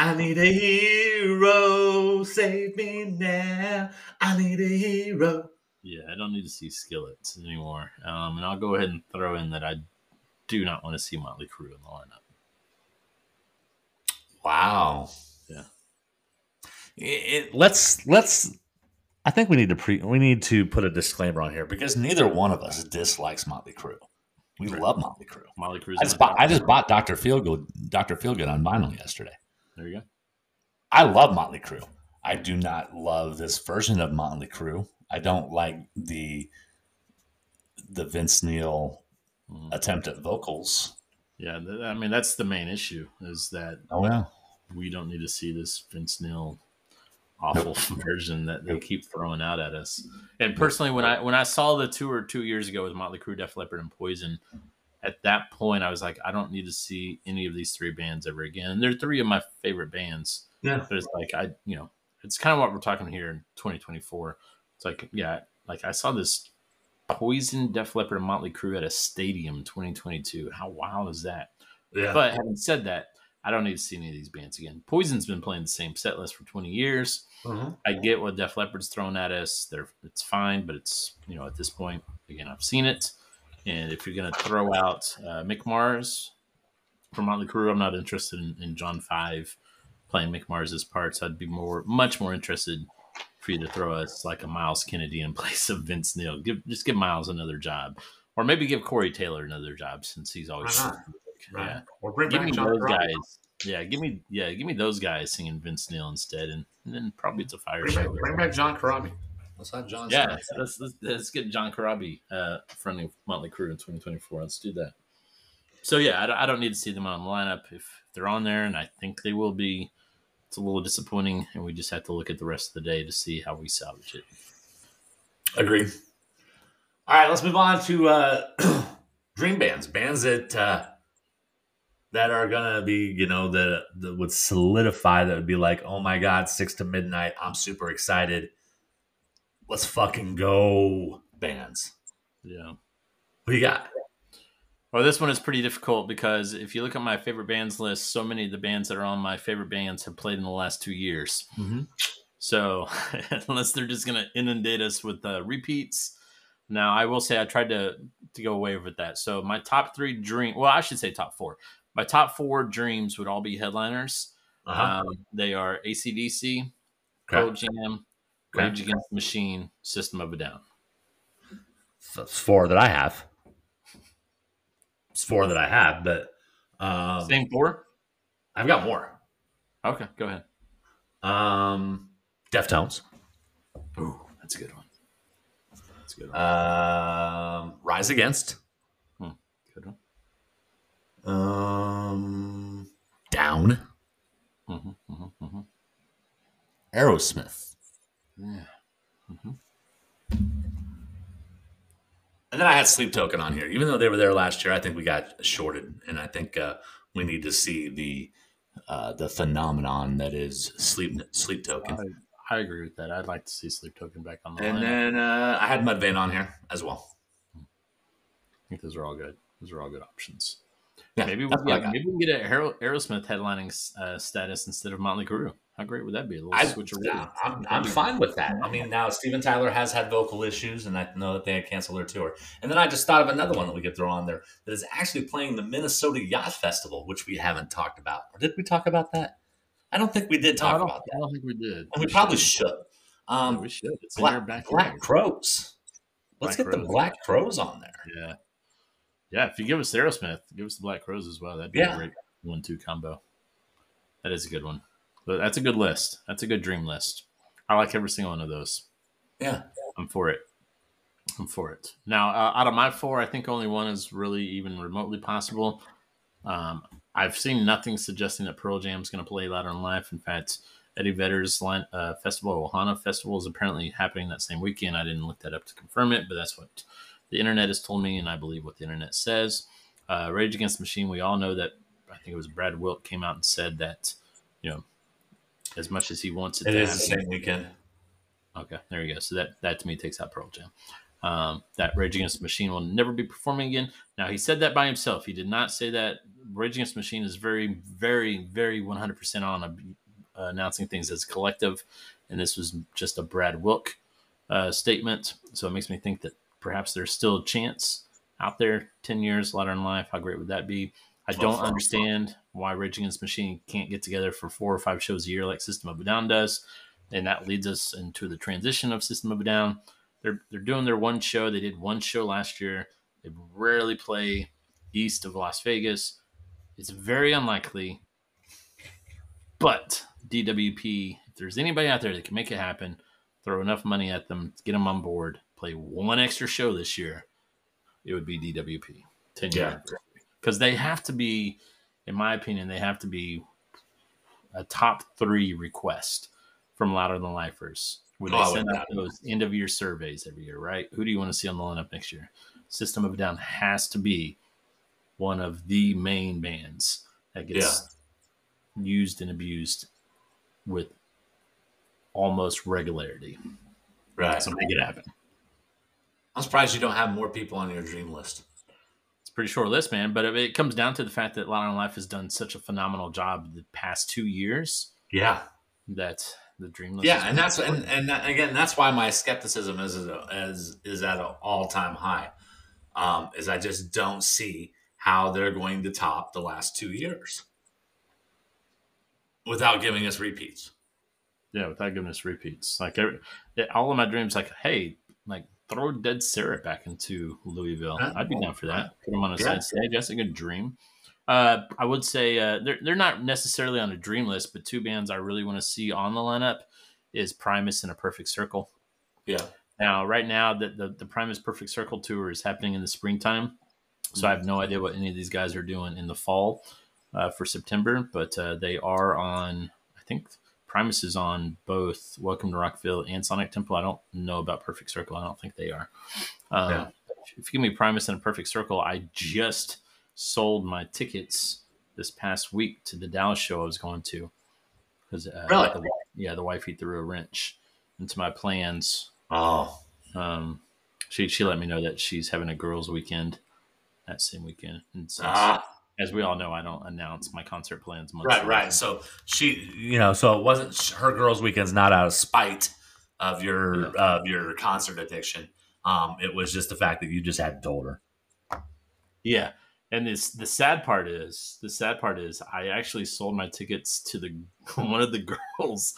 I need a hero, save me now. I need a hero. Yeah, I don't need to see Skillet anymore. Um, and I'll go ahead and throw in that I do not want to see Motley Crue in the lineup. Wow. Yeah. It, it- let's let's. I think we need to pre. We need to put a disclaimer on here because neither one of us dislikes Motley Crue. We Right. love Motley Crue. Motley Crue's I just bought. I just bought Doctor Feelgood. Doctor Feelgood on vinyl yesterday. There you go. I love Motley Crue. I do not love this version of Motley Crue. I don't like the the Vince Neil Mhm. attempt at vocals. Yeah, I mean that's the main issue is that Oh yeah. we don't need to see this Vince Neil awful version that they keep throwing out at us. And personally, when I when I saw the tour two years ago with Motley Crue, Def Leppard, and Poison, at that point I was like, I don't need to see any of these three bands ever again. And they're three of my favorite bands. Yeah. But it's like I, you know, it's kind of what we're talking here in 2024. It's like, yeah, like I saw this Poison, Def Leppard, and Motley Crue at a stadium 2022. How wild is that? Yeah. But having said that, I don't need to see any of these bands again. Poison's been playing the same set list for 20 years. Mhm. I get what Def Leppard's thrown at us. They're it's fine, but it's you know at this point again I've seen it. And if you're gonna throw out uh, Mick Mars from Motley Crue, I'm not interested in, in John Five playing Mick Mars's parts. I'd be more much more interested for you to throw us like a Myles Kennedy in place of Vince Neil. Give just give Miles another job, or maybe give Corey Taylor another job since he's always not? Right. yeah. Or bring Give back me John those guys. Yeah, give me yeah, give me those guys singing Vince Neil instead, and, and then probably it's a fire Bring show. back, bring back John Corabi. Let's have John. Yeah, let's, let's, let's get John Corabi uh, fronting Motley Crue in 2024. Let's do that. So yeah, I don't, I don't need to see them on the lineup. If they're on there, and I think they will be, it's a little disappointing, and we just have to look at the rest of the day to see how we salvage it. Agree. All right, let's move on to uh, dream bands, bands that uh, that are gonna be, you know, that that would solidify. That would be like, oh my god, six to midnight. I'm super excited. Let's fucking go, bands. Yeah. What you got? Well, this one is pretty difficult because if you look at my favorite bands list, so many of the bands that are on my favorite bands have played in the last two years. Mm-hmm. So unless they're just going to inundate us with uh, repeats, now I will say I tried to to go away with that. So my top three dream, well, I should say top four. My top four dreams would all be headliners. Uh-huh. Um, they are ACDC, Pearl Okay. Jam. Rage Against the Machine, System of a Down. That's four that I have. It's four that I have, but um, Same four. I've got more. Okay, go ahead. Um, Deftones, Ooh, that's a good one. That's a good one. um, Rise Against, good one. um, Down, hmm hmm hmm Aerosmith, Yeah. and then I had Sleep Token on here. Even though they were there last year, I think we got shorted, and I think uh, we need to see the uh, the phenomenon that is Sleep Sleep Token. I, I agree with that. I'd like to see Sleep Token back on the And line. then uh, I had Mudvayne on here as well. I think those are all good. Those are all good options. Yeah, maybe we, yeah, maybe we can get a Aerosmith headlining uh, status instead of Motley Crue. How great would that be? A little I, switch I'm, I'm fine with that. I mean, now Steven Tyler has had vocal issues, and I know that they had canceled their tour. And then I just thought of another one that we could throw on there that is actually playing the Minnesota Yacht Festival, which we haven't talked about. Or did we talk about that? I don't think we did talk don't, about I don't think we did. And we probably should. Yeah, Um, we should. It's Black. Black Crowes. Let's Black get the Crowes. Black Crowes on there. Yeah. Yeah. If you give us Aerosmith, give us the Black Crowes as well. That'd be Yeah. a great one two combo. That is a good one. But that's a good list. That's a good dream list. I like every single one of those. Yeah. I'm for it. I'm for it. Now, uh, out of my four, I think only one is really even remotely possible. Um, I've seen nothing suggesting that Pearl Jam's going to play Louder in Life. In fact, Eddie Vedder's line, uh, festival, Ohana Festival, is apparently happening that same weekend. I didn't look that up to confirm it, but that's what the internet has told me, and I believe what the internet says. Uh, Rage Against the Machine, we all know that. I think it was Brad Wilk came out and said that, you know, as much as he wants it, It to is the same weekend. Okay, there you go. So that that to me takes out Pearl Jam. Um, that Rage Against the Machine will never be performing again. Now he said that by himself. He did not say that. Rage Against the Machine is very, very, very 100% on uh, announcing things as a collective, and this was just a Brad Wilk uh, statement. So it makes me think that perhaps there's still a chance out there. Ten years later in life, how great would that be? I don't understand why Rage Against Machine can't get together for four or five shows a year like System of a Down does and that leads us into the transition of System of a Down. They're they're doing their one show. They did one show last year. They rarely play east of Las Vegas. It's very unlikely. But DWP, if there's anybody out there that can make it happen, throw enough money at them, get them on board, play one extra show this year, it would be DWP. Ten Yeah. years. Because they have to be, in my opinion, they have to be a top three request from Louder Than Lifers. Oh, they I send out those end of year surveys every year, right? Who do you want to see on the lineup next year? System of a Down has to be one of the main bands that gets used and abused with almost regularity. Right. So make it happen. I'm surprised you don't have more people on your dream list. Pretty short list, man. But it, it comes down to the fact that Louder Than Life has done such a phenomenal job the past two years Yeah. that the dream list. Yeah, and that's and, and that- again that's why my skepticism is is is at an all time high. Um, is I just don't see how they're going to top the last two years without giving us repeats. Yeah, without giving us repeats. Like every, all of my dreams, like, hey, throw Dead Sara back into Louisville. I'd be down for that. Put them on a Yeah. side stage. That's a good dream. Uh, I would say uh, they're they're not necessarily on a dream list, but two bands I really want to see on the lineup is Primus and A Perfect Circle. Yeah, Now, right now, the, the the Primus Perfect Circle tour is happening in the springtime, so I have no idea what any of these guys are doing in the fall uh, for September. But uh, they are on. I think Primus is on both Welcome to Rockville and Sonic Temple. I don't know about Perfect Circle. I don't think they are. Um, Yeah. If you give me Primus and a Perfect Circle, I just sold my tickets this past week to the Dallas show I was going to because uh, Really? the, yeah, the wifey threw a wrench into my plans Oh, um, she she let me know that she's having a girls' weekend that same weekend. And since, ah, as we all know, I don't announce my concert plans. months right, right. So she, you know, so it wasn't her girls' weekend's not out of spite of your of your concert addiction. Um, it was just the fact that you just hadn't told her. yeah. And this the sad part is the sad part is I actually sold my tickets to the one of the girls'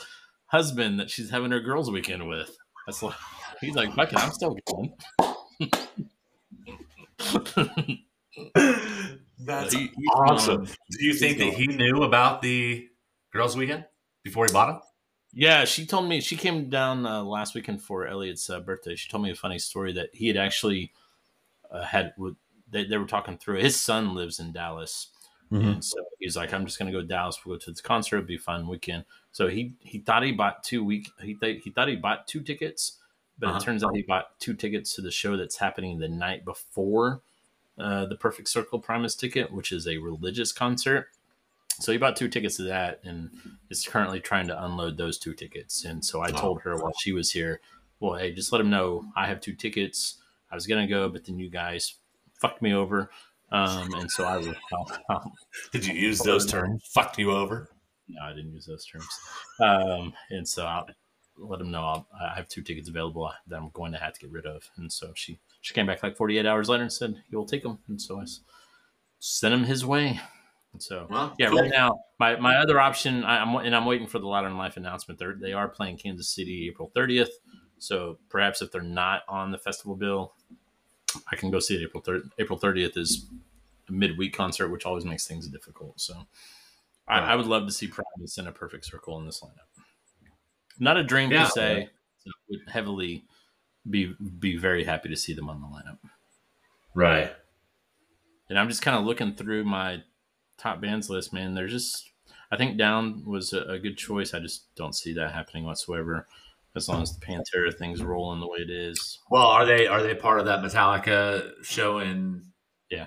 husband that she's having her girls' weekend with. That's like he's like, fuck it, I'm still going. That's He- he's awesome. going- Do you think that he knew about the girls' weekend before he bought them? Yeah, she told me she came down uh, last weekend for Elliot's uh, birthday. She told me a funny story that he had actually uh, had. With, they, they were talking through. His son lives in Dallas, and so he's like, "I'm just gonna go to Dallas. We'll go to this concert. It'll be a fun weekend." So he he thought he bought two week. He th- he thought he bought two tickets, but Uh-huh. it turns out he bought two tickets to the show that's happening the night before uh, the Perfect Circle Primus ticket, which is a religious concert. So he bought two tickets to that, and is currently trying to unload those two tickets. And so I Oh. told her while she was here, "Well, hey, just let him know I have two tickets. I was gonna go, but then you guys fucked me over, um, and so I will." I'll, I'll, Did you use those terms? Fucked you over? no, I didn't use those terms. Um, and so I'll let him know I'll, I have two tickets available that I'm going to have to get rid of. And so she she came back like 48 hours later and said, "You'll take them." And so I sent him his way. And so yeah, cool. right now my, my other option, I, I'm and I'm waiting for the Louder in Life announcement. They're they are playing Kansas City April 30th. So perhaps if they're not on the festival bill, I can go see it April 30th. April 30th is a midweek concert, which always makes things difficult. So I, I would love to see Primus in a perfect circle in this lineup. Not a dream Yeah. per se. Heavily be be very happy to see them on the lineup. Right. And I'm just kind of looking through my top bands list, man. They're just, I think Down was a, a good choice. I just don't see that happening whatsoever. As long as the Pantera thing's rolling the way it is. Well, are they are they part of that Metallica show in? Yeah.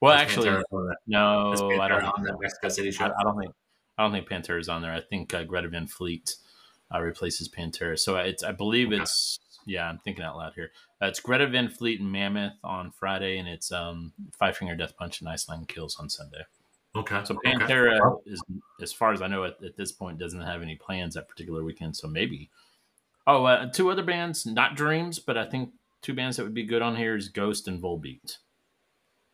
Well, actually, Pantera no, I don't. on that Mexico City show. I, I don't think. I don't think Pantera's on there. I think uh, Greta Van Fleet uh, replaces Pantera. So it's. I believe Okay. it's. Yeah, I'm thinking out loud here. Uh, it's Greta Van Fleet and Mammoth on Friday, and it's um, Five Finger Death Punch and Ice Nine Kills on Sunday. Okay. So. Pantera Well, is, as far as I know, at, at this point, doesn't have any plans that particular weekend. So maybe. Oh, uh, two other bands, not Dreams, but I think two bands that would be good on here is Ghost and Volbeat.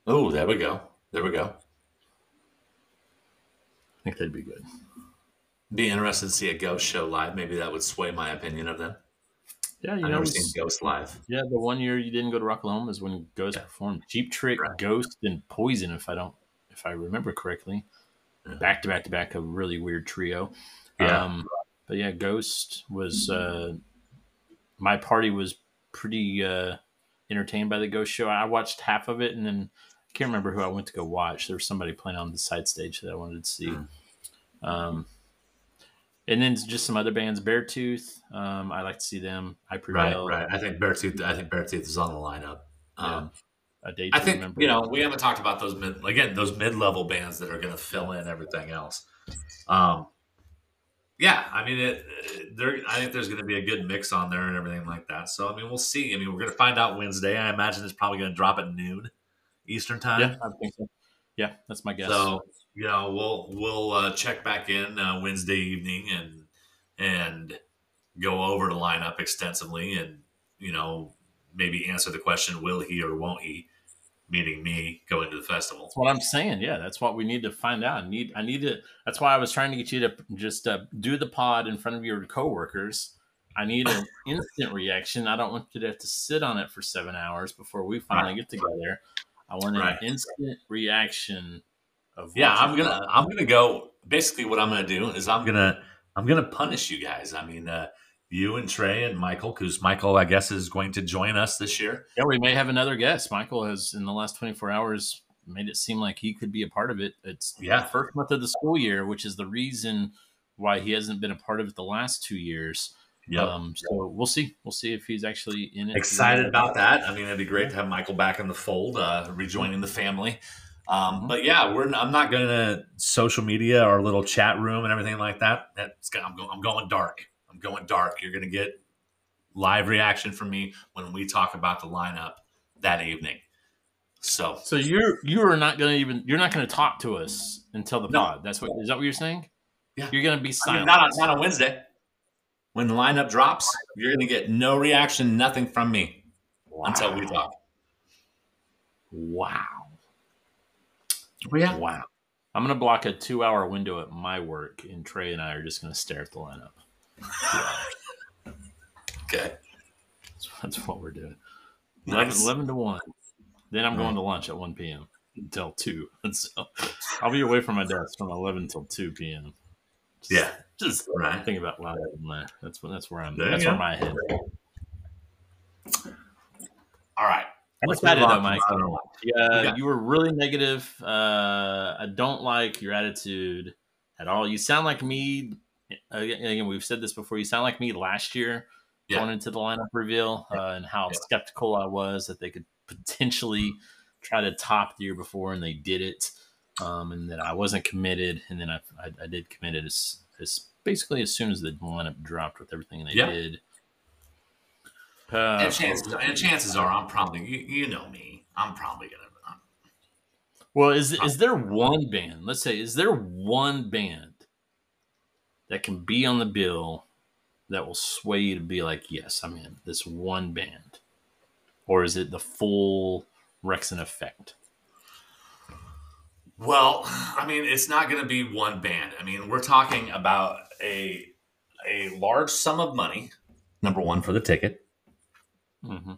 Oh, there we go. There we go. I think they'd be good. Be interested to see a Ghost show live. Maybe that would sway my opinion of them. Yeah, you I've know, seen Ghost live. yeah. The one year you didn't go to Rocklahoma is when Ghost Yeah. performed. Cheap Trick, Right. Ghost, and Poison. If I don't, if I remember correctly, Yeah. back to back to back, a really weird trio. Yeah. Um, but yeah, Ghost was uh, my party was pretty uh, entertained by the Ghost show. I watched half of it, and then I can't remember who I went to go watch. There was somebody playing on the side stage that I wanted to see. Hmm. Um, and then just some other bands, Beartooth. Um, I like to see them. I prevail. Right, right. I think Beartooth. I think Beartooth is on the lineup. Um, A day. I think remember. you know we haven't talked about those mid again those mid level bands that are going to fill in everything else. Um, yeah, I mean it. There, I think there's going to be a good mix on there and everything like that. So I mean, we'll see. I mean, we're going to find out Wednesday. I imagine it's probably going to drop at noon Eastern time. Yeah, I think so. Yeah, that's my guess. So you know we'll we'll uh, check back in uh, Wednesday evening and and go over the lineup extensively and you know maybe answer the question will he or won't he meaning me going to the festival. That's what I'm saying. Yeah, that's what we need to find out. I need I need to. That's why I was trying to get you to just uh, do the pod in front of your coworkers. I need an instant reaction. I don't want you to have to sit on it for seven hours before we finally Right. get together. I want an Right. instant reaction of Yeah, I'm gonna I'm gonna go. Basically, what I'm gonna do is I'm gonna I'm gonna punish you guys. I mean, uh, you and Trey and Michael, because Michael, I guess, is going to join us this year. Yeah, we may have another guest. Michael has in the last 24 hours made it seem like he could be a part of it. It's Yeah. the first month of the school year, which is the reason why he hasn't been a part of it the last two years. Yep. Um, so we'll see. We'll see if he's actually in it. excited about that. I mean, it'd be great to have Michael back in the fold, uh, rejoining the family. Um, Mhm. But yeah, we're. I'm not going to social media or little chat room and everything like that. That's I'm going. I'm going dark. I'm going dark. You're going to get live reaction from me when we talk about the lineup that evening. So So you're you are not going to even you're not going to talk to us until the No. pod. That's what is that what you're saying? Yeah. You're going to be I silent. mean, not on, not on Wednesday. When the lineup drops, you're going to get no reaction, nothing from me until we talk. Wow. Well, yeah. Wow. I'm going to block a two hour window at my work, and Trey and I are just going to stare at the lineup. Okay. That's, that's what we're doing. 11, Nice. 11 to 1. Then I'm going to lunch at 1 p.m. until 2. And so I'll be away from my desk from 11 till 2 p.m. Just, Yeah. Just Right. think about wow, that's that's where I'm. There that's go. where my head. All right. I'm excited though, Mike. the other one. Yeah, Yeah. you were really negative. Uh, I don't like your attitude at all. You sound like me. uh, Again, we've said this before. You sound like me last year Yeah. going into the lineup reveal uh, and how Yeah. skeptical I was that they could potentially try to top the year before, and they did it. Um, and that I wasn't committed, and then I, I, I did commit it as, as basically as soon as the lineup dropped with everything they Yeah. did. Uh, and chances and chances are I'm probably you, you know me. I'm probably gonna I'm- Well, is is there one band? Let's say, is there one band that can be on the bill that will sway you to be like, yes, I'm in this one band, or is it the full Rexon effect? well, I mean, it's not gonna be one band. I mean, we're talking about a a large sum of money. Number one for the ticket. Hmm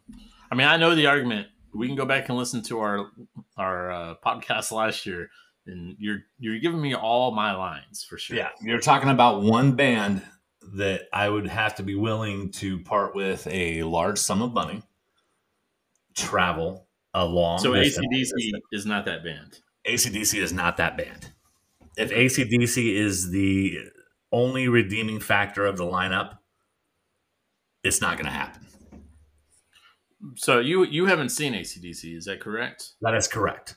I mean, I know the argument. We can go back and listen to our our uh, podcast last year, and you're you're giving me all my lines for sure. Yeah, you're talking about one band that I would have to be willing to part with a large sum of money, travel a long. So distance. ACDC is not that band. ACDC is not that band. If ACDC is the only redeeming factor of the lineup, it's not going to happen. So you you haven't seen ACDC, is that correct? That is correct.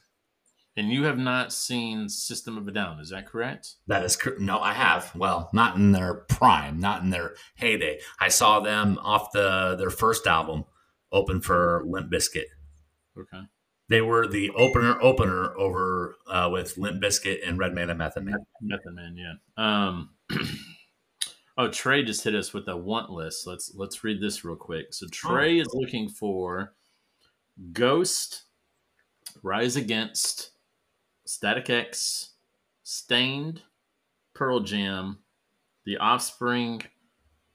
And you have not seen System of a Down, is that correct? That is cor- no, I have. Well, not in their prime, not in their heyday. I saw them off the their first album, open for Limp Bizkit. Okay. They were the opener opener over uh, with Limp Bizkit and Redman and Method Man. Method Man, yeah. Um Oh, Trey just hit us with a want list. Let's let's read this real quick. So oh. Trey is looking for Ghost, Rise Against, Static X, Staind, Pearl Jam, The Offspring,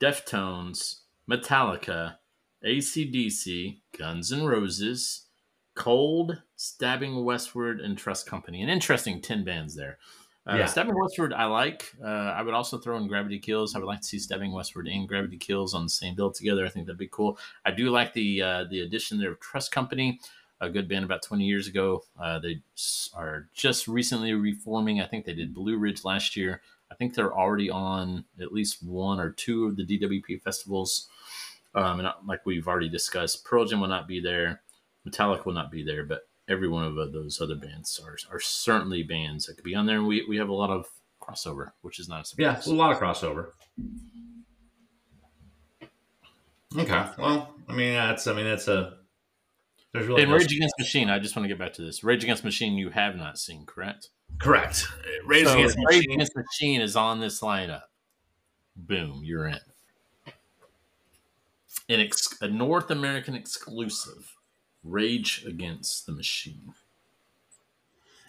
Deftones, Metallica, ACDC, Guns N' Roses, Cold, Stabbing Westward, and Trust Company. An interesting 10 bands there. Uh, Yeah. Stabbing Westward, I like. Uh, I would also throw in Gravity Kills. I would like to see Stabbing Westward and Gravity Kills on the same bill together. I think that'd be cool. I do like the uh, the addition there of Trust Company. a good band about 20 years ago. Uh, they are just recently reforming. I think they did Blue Ridge last year. I think they're already on at least one or two of the DWP festivals. Um, and uh, like we've already discussed, Pearl Jam will not be there, Metallica will not be there, but every one of those other bands are, are certainly bands that could be on there. And we, we have a lot of crossover, which is not a surprise. Yeah, a lot of crossover. Okay, well, I mean that's I mean that's a there's really and no Rage Against Machine. I just want to get back to this. Rage Against Machine, you have not seen, correct? Correct. Rage, so Against, Rage Machine. Against Machine is on this lineup. Boom, you're in. An ex- a North American exclusive. Rage Against the Machine.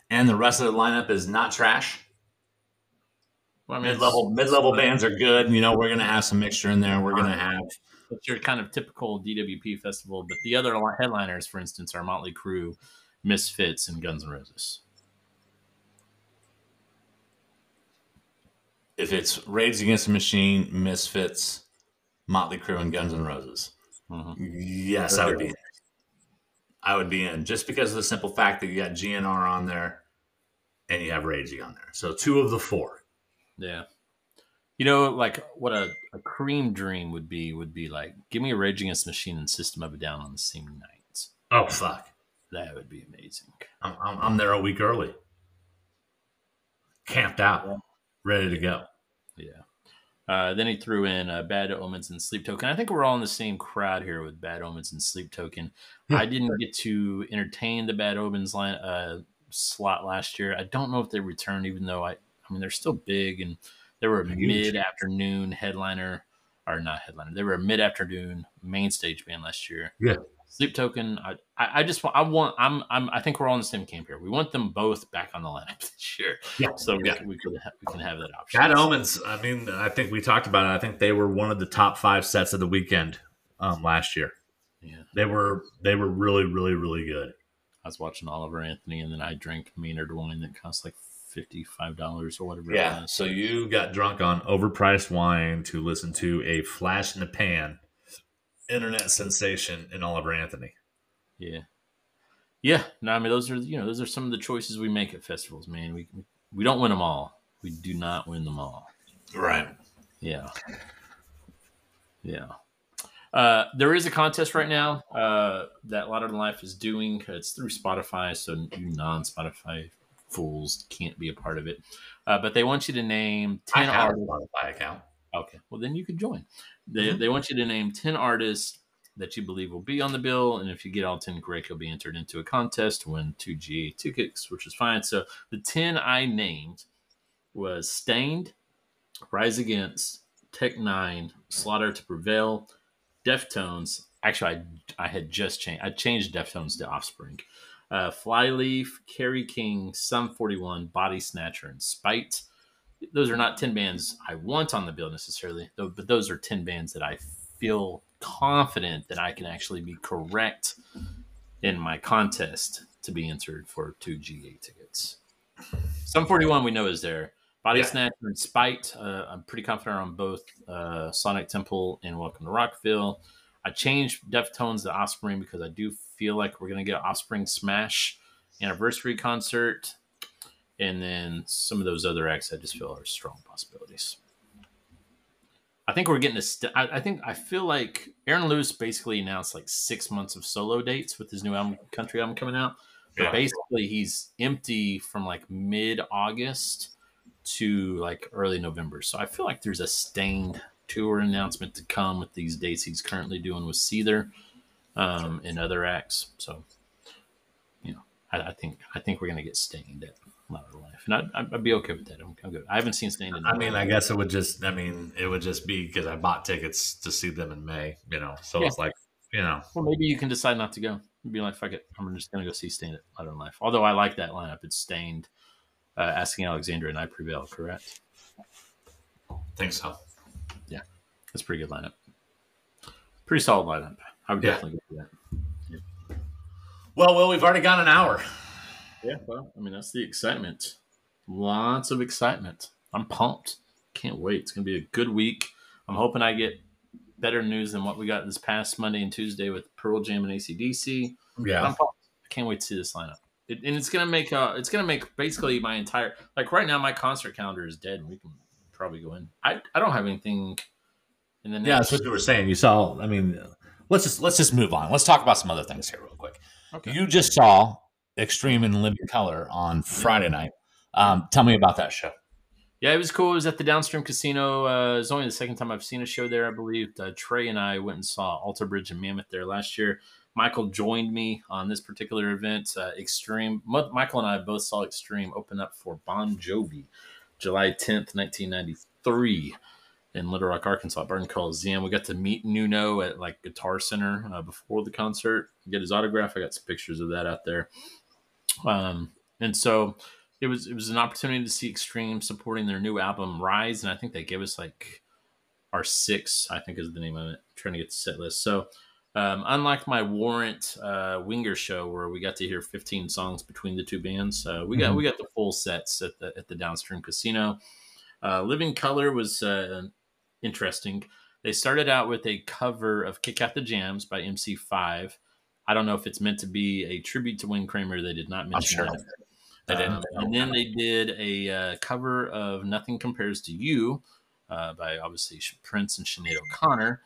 And the rest of the lineup is not trash. Well, I mean, mid level mid level bands are good. You know, we're gonna have some mixture in there. We're gonna have it's your kind of typical DWP festival, but the other headliners, for instance, are Motley Crue, Misfits, and Guns N' Roses. If it's Rage Against the Machine, Misfits, Motley Crue, and Guns N' Roses, mm-hmm. yes, I would be. I would be in just because of the simple fact that you got GNR on there, and you have Raging on there. So two of the four. Yeah. You know, like what a, a cream dream would be would be like, give me a Rage Against Machine and System of a Down on the same night. Oh fuck, that would be amazing. I'm, I'm, I'm there a week early, camped out, ready to go. Yeah. Uh, then he threw in uh, Bad Omens and Sleep Token. I think we're all in the same crowd here with Bad Omens and Sleep Token. I didn't get to entertain the Bad Omens line uh, slot last year. I don't know if they returned, even though I, I mean, they're still big and they were a mid afternoon headliner, or not headliner. They were a mid afternoon main stage band last year. Yeah. Sleep Token. I, I just want. I want. I'm. I'm. I think we're all in the same camp here. We want them both back on the lineup this year. Yeah. So yeah. we, we could ha- we can have that option. Bad Omens. I mean, I think we talked about it. I think they were one of the top five sets of the weekend um, last year. Yeah. They were. They were really, really, really good. I was watching Oliver Anthony, and then I drank Maynard wine that cost like $55 or whatever. Yeah. So you got drunk on overpriced wine to listen to a flash in the pan internet sensation in Oliver Anthony. Yeah. Yeah. No, I mean, those are, you know, those are some of the choices we make at festivals, man. We, we don't win them all. We do not win them all. Right. Yeah. Yeah. Uh, there is a contest right now uh, that Louder Than Life is doing. It's through Spotify, so you non-Spotify fools can't be a part of it. Uh, but they want you to name 10 I artists. Spotify account. Okay. Well, then you could join. They, mm-hmm. they want you to name 10 artists that you believe will be on the bill. And if you get all 10 correct, you'll be entered into a contest to win two GA tickets, which is fine. So the 10 I named was Staind, Rise Against, Tech N9ne, Slaughter to Prevail, Deftones. Actually, I, I had just changed. I changed Deftones to Offspring uh, Flyleaf, Kerry King, Sum 41, Bodysnatcher, and Spite. Those are not 10 bands I want on the bill necessarily, but those are 10 bands that I feel confident that I can actually be correct in my contest to be entered for two GA tickets. Sum 41 we know is there. Body yeah. Snatcher and Spite, uh, I'm pretty confident on both uh, Sonic Temple and Welcome to Rockville. I changed Deftones to Offspring because I do feel like we're gonna get an Offspring Smash anniversary concert, and then some of those other acts I just feel are strong possibilities. I think we're getting a. St- I, I think I feel like Aaron Lewis basically announced like six months of solo dates with his new album, country album coming out. But yeah. basically, he's empty from like mid August to like early November. So I feel like there's a Staind tour announcement to come with these dates he's currently doing with Seether um, and other acts. So, you know, I, I think I think we're gonna get Staind at Louder Life, and I'd, I'd, be okay with that. I'm, I'm, good. I haven't seen Staind. In I mean, I guess it would just. I mean, it would just be because I bought tickets to see them in May. You know, so yeah. it's like, you know. Well, maybe you can decide not to go. Be like, fuck it, I'm just gonna go see Staind at Louder Life. Although I like that lineup. It's Staind, uh, Asking Alexandria, and I Prevail. Correct. think so. Yeah, that's pretty good lineup. Pretty solid lineup. I would yeah. definitely go for that. Well, well, we've already got an hour. Yeah, well, I mean that's the excitement. Lots of excitement. I'm pumped. Can't wait. It's gonna be a good week. I'm hoping I get better news than what we got this past Monday and Tuesday with Pearl Jam and ACDC. Yeah. I can't wait to see this lineup. It, and it's gonna make uh, it's gonna make basically my entire like right now my concert calendar is dead. and We can probably go in. I I don't have anything in the next. Yeah, that's what you were saying. You saw. I mean, let's just let's just move on. Let's talk about some other things here real quick. Okay. You just saw Extreme in Living Colour on Friday night. Um, tell me about that show. Yeah, it was cool. It was at the Downstream Casino. Uh, it's only the second time I've seen a show there, I believe. Uh, Trey and I went and saw Alter Bridge and Mammoth there last year. Michael joined me on this particular event. Uh, Extreme. Mo- Michael and I both saw Extreme open up for Bon Jovi, July 10th, 1993, in Little Rock, Arkansas, Barton Coliseum. We got to meet Nuno at like Guitar Center uh, before the concert, get his autograph. I got some pictures of that out there. Um, and so it was it was an opportunity to see Extreme supporting their new album Rise, and I think they gave us like our six, I think is the name of it. trying to get the set list. So um, unlike my Warrant uh, Winger show where we got to hear 15 songs between the two bands, uh, we got Mhm. we got the full sets at the at the Downstream Casino. Uh, Living Colour was uh, interesting. They started out with a cover of "Kick Out the Jams" by MC5. I don't know if it's meant to be a tribute to Wayne Kramer. They did not mention sure. that. They didn't. Um, and then they did a uh, cover of "Nothing Compares to You" uh, by obviously Prince and Sinead O'Connor.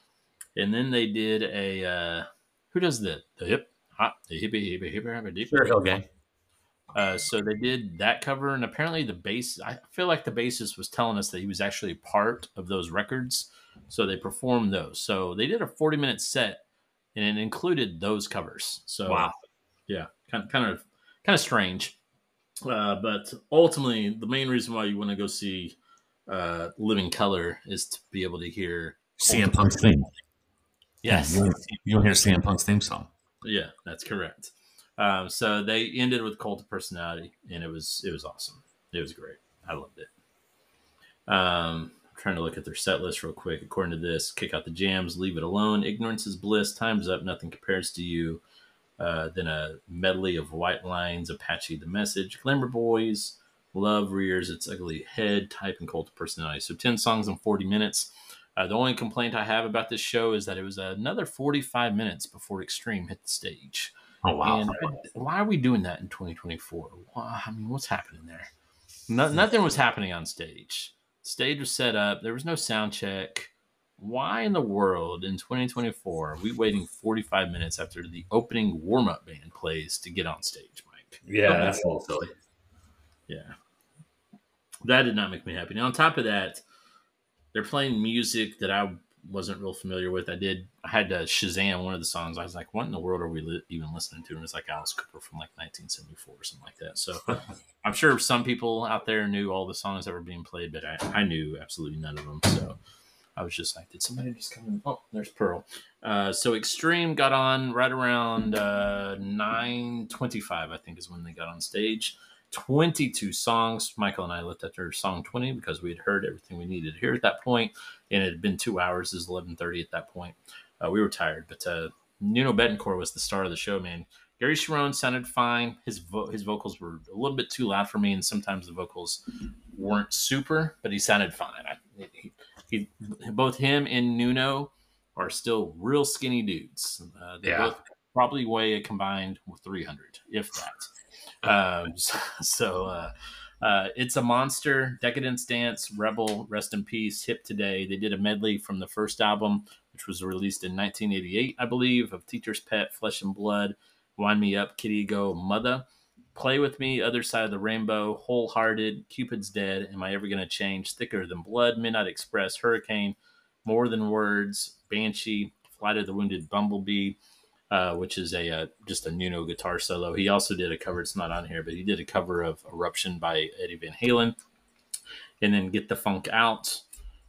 And then they did a uh, who does the the hip hop the hippie hippie hippie hippie deep. Sure, Gang. Uh, so they did that cover, and apparently the bass. I feel like the bassist was telling us that he was actually part of those records, so they performed those. So they did a forty-minute set, and it included those covers. So Wow. yeah, kind of kind of kind of strange. Uh, but ultimately, the main reason why you want to go see uh, Living Colour is to be able to hear. CM Punk's theme. Yes, You you'll hear CM Punk's theme song. Yeah, that's correct. Um, so they ended with Cult of Personality, and it was it was awesome. It was great. I loved it. Um, trying to look at their set list real quick. According to this, kick out the jams, leave it alone. Ignorance is bliss. Time's up. Nothing compares to you. Uh, then a medley of White Lines, Apache, the Message, Glamour Boys, Love rears its ugly head, type and cult of personality. So ten songs in forty minutes. Uh, the only complaint I have about this show is that it was another 45 minutes before Extreme hit the stage. Oh wow. And why are we doing that in 2024? Why, I mean, what's happening there? No, nothing was happening on stage. Stage was set up. There was no sound check. Why in the world in 2024 are we waiting 45 minutes after the opening warm up band plays to get on stage, Mike? yeah, Okay. that's a little silly. Yeah. That did not make me happy. Now, on top of that, they're playing music that I wasn't real familiar with. I did, I had to Shazam one of the songs. I was like, what in the world are we li- even listening to? And it's like Alice Cooper from like 1974 or something like that. So I'm sure some people out there knew all the songs that were being played, but I, I knew absolutely none of them. So I was just like, did somebody just come in? Oh, there's Pearl. Uh, so Extreme got on right around uh, 9.25, I think is when they got on stage. 22 songs. Michael and I looked at their song 20 because we had heard everything we needed to hear at that point, and it had been two hours. It was 11:30 at that point. Uh, we were tired, but uh, Nuno Bettencourt was the star of the show. Man, Gary Cherone sounded fine. His vo- his vocals were a little bit too loud for me, and sometimes the vocals weren't super, but he sounded fine. I, he, he, both him and Nuno are still real skinny dudes. Uh, they Yeah. both probably weigh a combined 300, if that. Um, so so, uh, uh, it's a monster. Decadence Dance, Rebel, Rest in Peace, Hip Today. They did a medley from the first album, which was released in 1988, I believe, of Teacher's Pet, Flesh and Blood, Wind Me Up, Kid Ego, Mother. Play with Me, Other Side of the Rainbow, Wholehearted, Cupid's Dead, Am I Ever Gonna Change, Thicker Than Blood, Midnight Express, Hurricane, More Than Words, Banshee, Flight of the Wounded Bumblebee, uh, which is a uh, just a Nuno guitar solo. He also did a cover. It's not on here, but he did a cover of "Eruption" by Eddie Van Halen, and then "Get the Funk Out."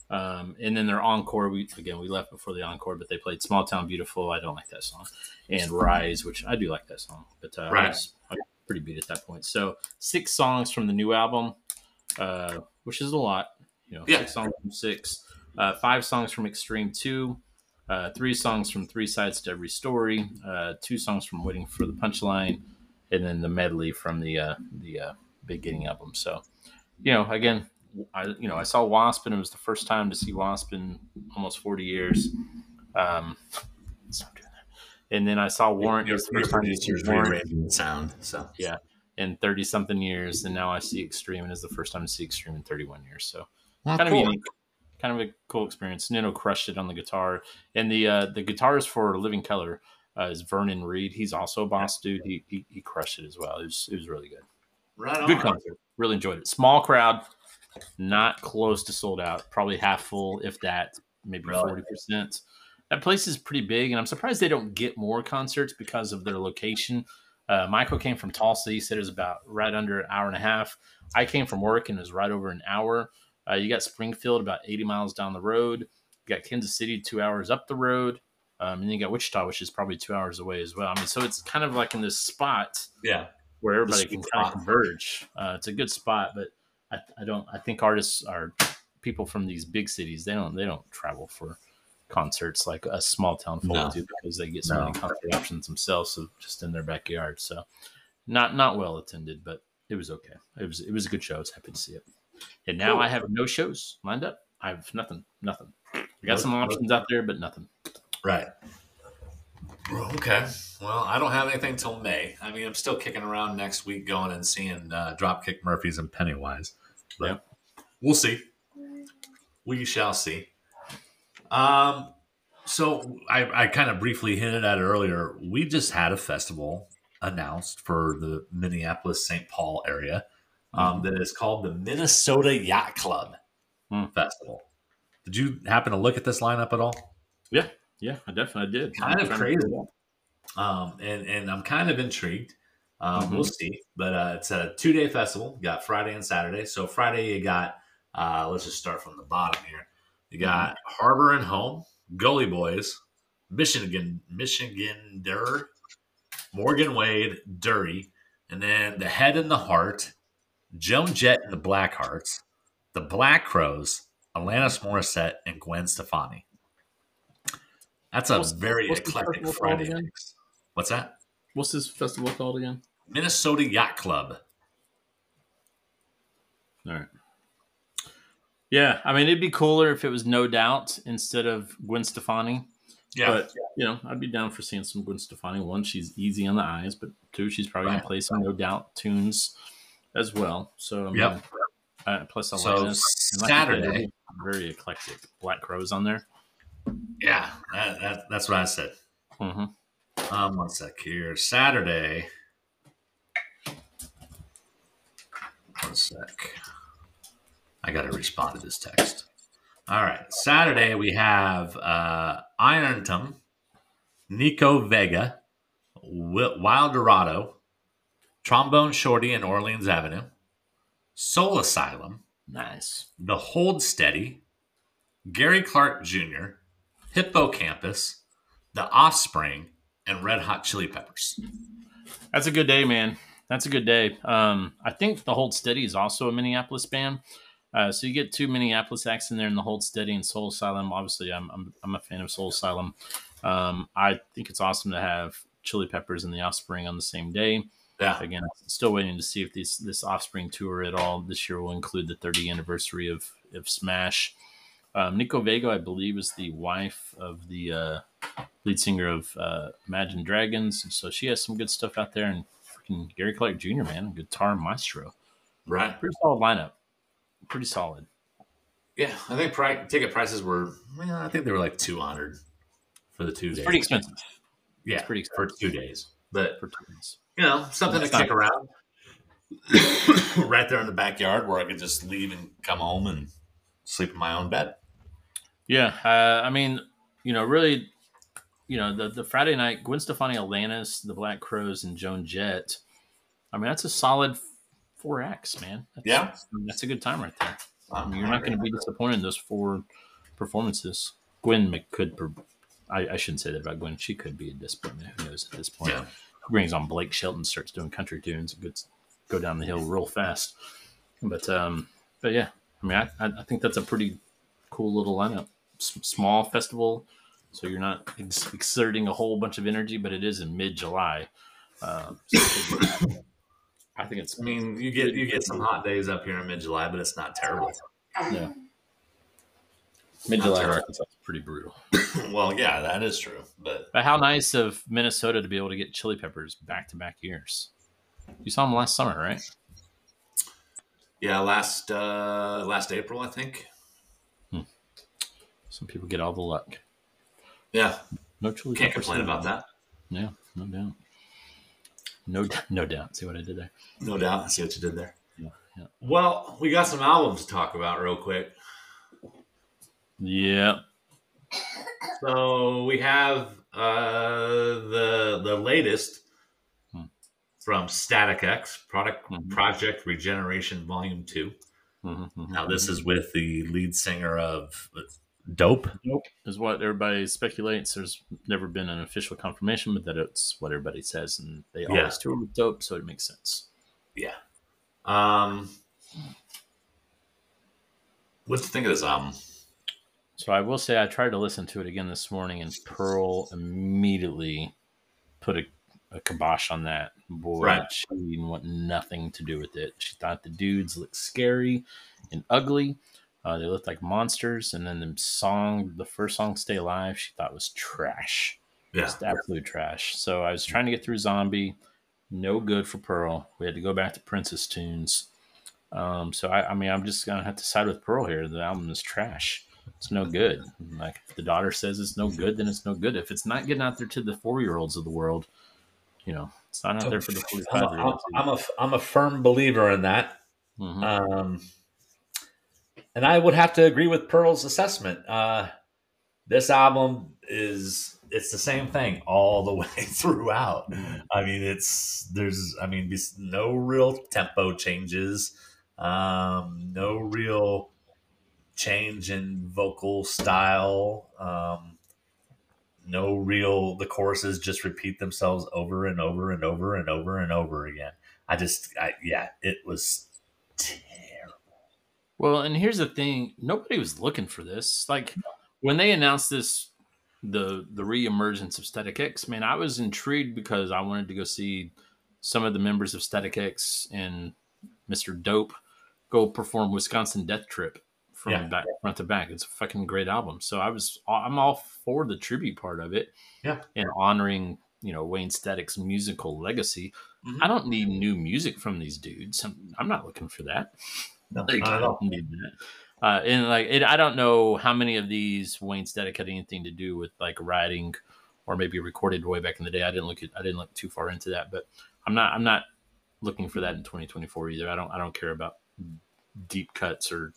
Um, and then their encore. We again we left before the encore, but they played "Small Town Beautiful." I don't like that song, and "Rise," which I do like that song, but uh, Right. I, was, I was pretty beat at that point. So six songs from the new album, uh, which is a lot. You know, Yeah. six songs from six, uh, five songs from Extreme Two, uh, three songs from Three Sides to Every Story, uh, two songs from Waiting for the Punchline, and then the medley from the uh, the uh, Beginning album. So, you know, again, I you know I saw Wasp and it was the first time to see Wasp in almost forty years. Um, stop doing And then I saw Warrant. Your first time to see producers rearranging the sound. So Yeah. in thirty something years, and now I see Extreme, and it's the first time to see Extreme in thirty one years. So kind of unique, kind of a cool experience. Nuno crushed it on the guitar, and the uh, the guitarist for Living Colour uh, is Vernon Reid. He's also a boss dude. He, he he crushed it as well. It was it was really good. Right on. Good concert. Really enjoyed it. Small crowd, not close to sold out. Probably half full, if that, maybe forty percent. That place is pretty big, and I'm surprised they don't get more concerts because of their location. Uh, Michael came from Tulsa. He said it was about right under an hour and a half. I came from work and it was right over an hour. Uh, you got Springfield about 80 miles down the road. You got Kansas City two hours up the road. Um, and you got Wichita, which is probably two hours away as well. I mean, so it's kind of like in this spot Yeah. where everybody can kind of converge. Uh, it's a good spot, but I, I don't. I think artists are people from these big cities. They don't. They don't travel for concerts like a small town folk No. do because they get so No. many concert options themselves, so just in their backyard. So not not well attended, but it was okay. It was it was a good show. I was happy to see it. And now Cool. I have no shows lined up. I have nothing. Nothing. I got some options out there, but nothing. Right. Okay. Well, I don't have anything till May. I mean, I'm still kicking around next week, going and seeing uh, Dropkick Murphys and Pennywise. But Yeah. we'll see. We shall see. Um. So I, I kind of briefly hinted at it earlier. We just had a festival announced for the Minneapolis St. Paul area um, that is called the Minnesota Yacht Club Hmm. Festival. Did you happen to look at this lineup at all? Yeah, yeah, I definitely did. Kind I'm of crazy. figure it out. um, and and I'm kind of intrigued. Um, Mhm. We'll see, but uh, it's a two day festival. You got Friday and Saturday. So Friday you got. Uh, let's just start from the bottom here. You got Harbor and Home, Gully Boys, Michigan, Michigan Dur, Morgan Wade, Durry, and then the Head and the Heart, Joan Jett and the Blackhearts, the Black Crowes, Alanis Morissette, and Gwen Stefani. That's a What's- very what's eclectic Friday mix. What's that? What's this festival called again? Minnesota Yacht Club. All right. Yeah, I mean, it'd be cooler if it was No Doubt instead of Gwen Stefani. Yeah. But you know, I'd be down for seeing some Gwen Stefani. One, she's easy on the eyes, but two, she's probably Right. gonna play some No Doubt tunes as well. So mean, Yep. uh, plus I So like this. And like Saturday, very eclectic. Black Crowes on there. yeah, that, that, that's what I said. hmm Um, one sec here. Saturday. One sec. I got to respond to this text. All right. Saturday, we have uh, Ironton, Nico Vega, Wi- Wild Dorado, Trombone Shorty and Orleans Avenue, Soul Asylum, Nice. The Hold Steady, Gary Clark Jr., Hippo Campus, The Offspring, and Red Hot Chili Peppers. That's a good day, man. That's a good day. Um, I think the Hold Steady is also a Minneapolis band. Uh, so you get two Minneapolis acts in there, and the Hold Steady and Soul Asylum. Obviously, I'm I'm, I'm a fan of Soul Asylum. Um, I think it's awesome to have Chili Peppers and the Offspring on the same day. Yeah. Again, still waiting to see if this this Offspring tour at all this year will include the 30th anniversary of of Smash. Um, Nico Vega, I believe, is the wife of the uh, lead singer of uh, Imagine Dragons, and so she has some good stuff out there. And freaking Gary Clark Jr. Man, guitar maestro, Right. pretty solid lineup, pretty solid. Yeah, I think pri- ticket prices were. Well, I think they were like two hundred for the two It's days. pretty expensive Yeah, it's pretty for two days. But for two days. You know, something to That's kick around. right there in the backyard where I could just leave and come home and sleep in my own bed. Yeah, uh, I mean, you know, really, you know, the the Friday night Gwen Stefani, Alanis, the Black Crowes, and Joan Jett. I mean, that's a solid four X, man. That's, Yeah. that's a good time right there. I Um, mean, you're not going to be disappointed in those four performances. Gwen could, I, I shouldn't say that about Gwen. She could be a disappointment. Who knows at this point? Yeah. Brings on Blake Shelton, starts doing country tunes, it gets go down the hill real fast. But um, but yeah, I mean, I, I I think that's a pretty cool little lineup. S- small festival, so you're not ex- exerting a whole bunch of energy, but it is in mid July. Um, so I think it's I mean, you get you get some hot days up here in mid July, but it's not terrible. Yeah. Mid July. Arkansas is pretty brutal. well, yeah, that is true. But But how nice of Minnesota to be able to get Chili Peppers back to back years. You saw them last summer, right? yeah, last uh last April, I think. Some people get all the luck. Yeah, No Chili can't Peppers. complain about that. Yeah, no doubt. No, no doubt. See what I did there? No doubt. I see what you did there. Yeah, yeah. Well, we got some albums to talk about real quick. Yeah. So we have uh, the the latest Hmm. from Static X, product Mhm. Project Regeneration Volume 2 Mhm, Now mhm, this mhm. is with the lead singer of Dope. Dope. is what everybody speculates. There's never been an official confirmation, but that it's what everybody says, and they Yeah. always tour with dope, so it makes sense. Yeah. Um, what do you think of this album? So I will say I tried to listen to it again this morning, and Pearl immediately put a, a kibosh on that. Boy, Right. she didn't want nothing to do with it. She thought the dudes looked scary and ugly. Uh, they looked like monsters, and then the song, the first song, "Stay Alive," she thought was trash. Yeah. just absolute trash. So I was trying to get through Zombie, no good for Pearl. We had to go back to Princess tunes. Um, so I, I mean, I'm just gonna have to side with Pearl here. The album is trash. It's no good. Like if the daughter says it's no good, then it's no good. If it's not getting out there to the four year olds of the world, you know, it's not out there for the forty a, year olds. I'm a I'm a firm believer in that. Mhm. Um, and I would have to agree with Pearl's assessment. Uh, this album is it's the same thing all the way throughout. I mean, it's there's I mean, there's no real tempo changes, um, no real change in vocal style. Um, no real the choruses just repeat themselves over and over and over and over and over again. I just I yeah, it was terrible. Well, and here's the thing: nobody was looking for this. Like when they announced this, the the reemergence of Static X. Man, I was intrigued because I wanted to go see some of the members of Static X and Mr. Dope go perform Wisconsin Death Trip from Yeah. back front to back. It's a fucking great album. So I was I'm all for the tribute part of it. Yeah. and honoring you know Wayne Static's musical legacy. Mhm. I don't need new music from these dudes. I'm, I'm not looking for that. No, Like, I don't need that. Uh, and like, it, I don't know how many of these Wayne Static had anything to do with like writing, or maybe recorded way back in the day. I didn't look at, I didn't look too far into that, but I'm not, I'm not looking for that in 2024 either. I don't, I don't care about deep cuts or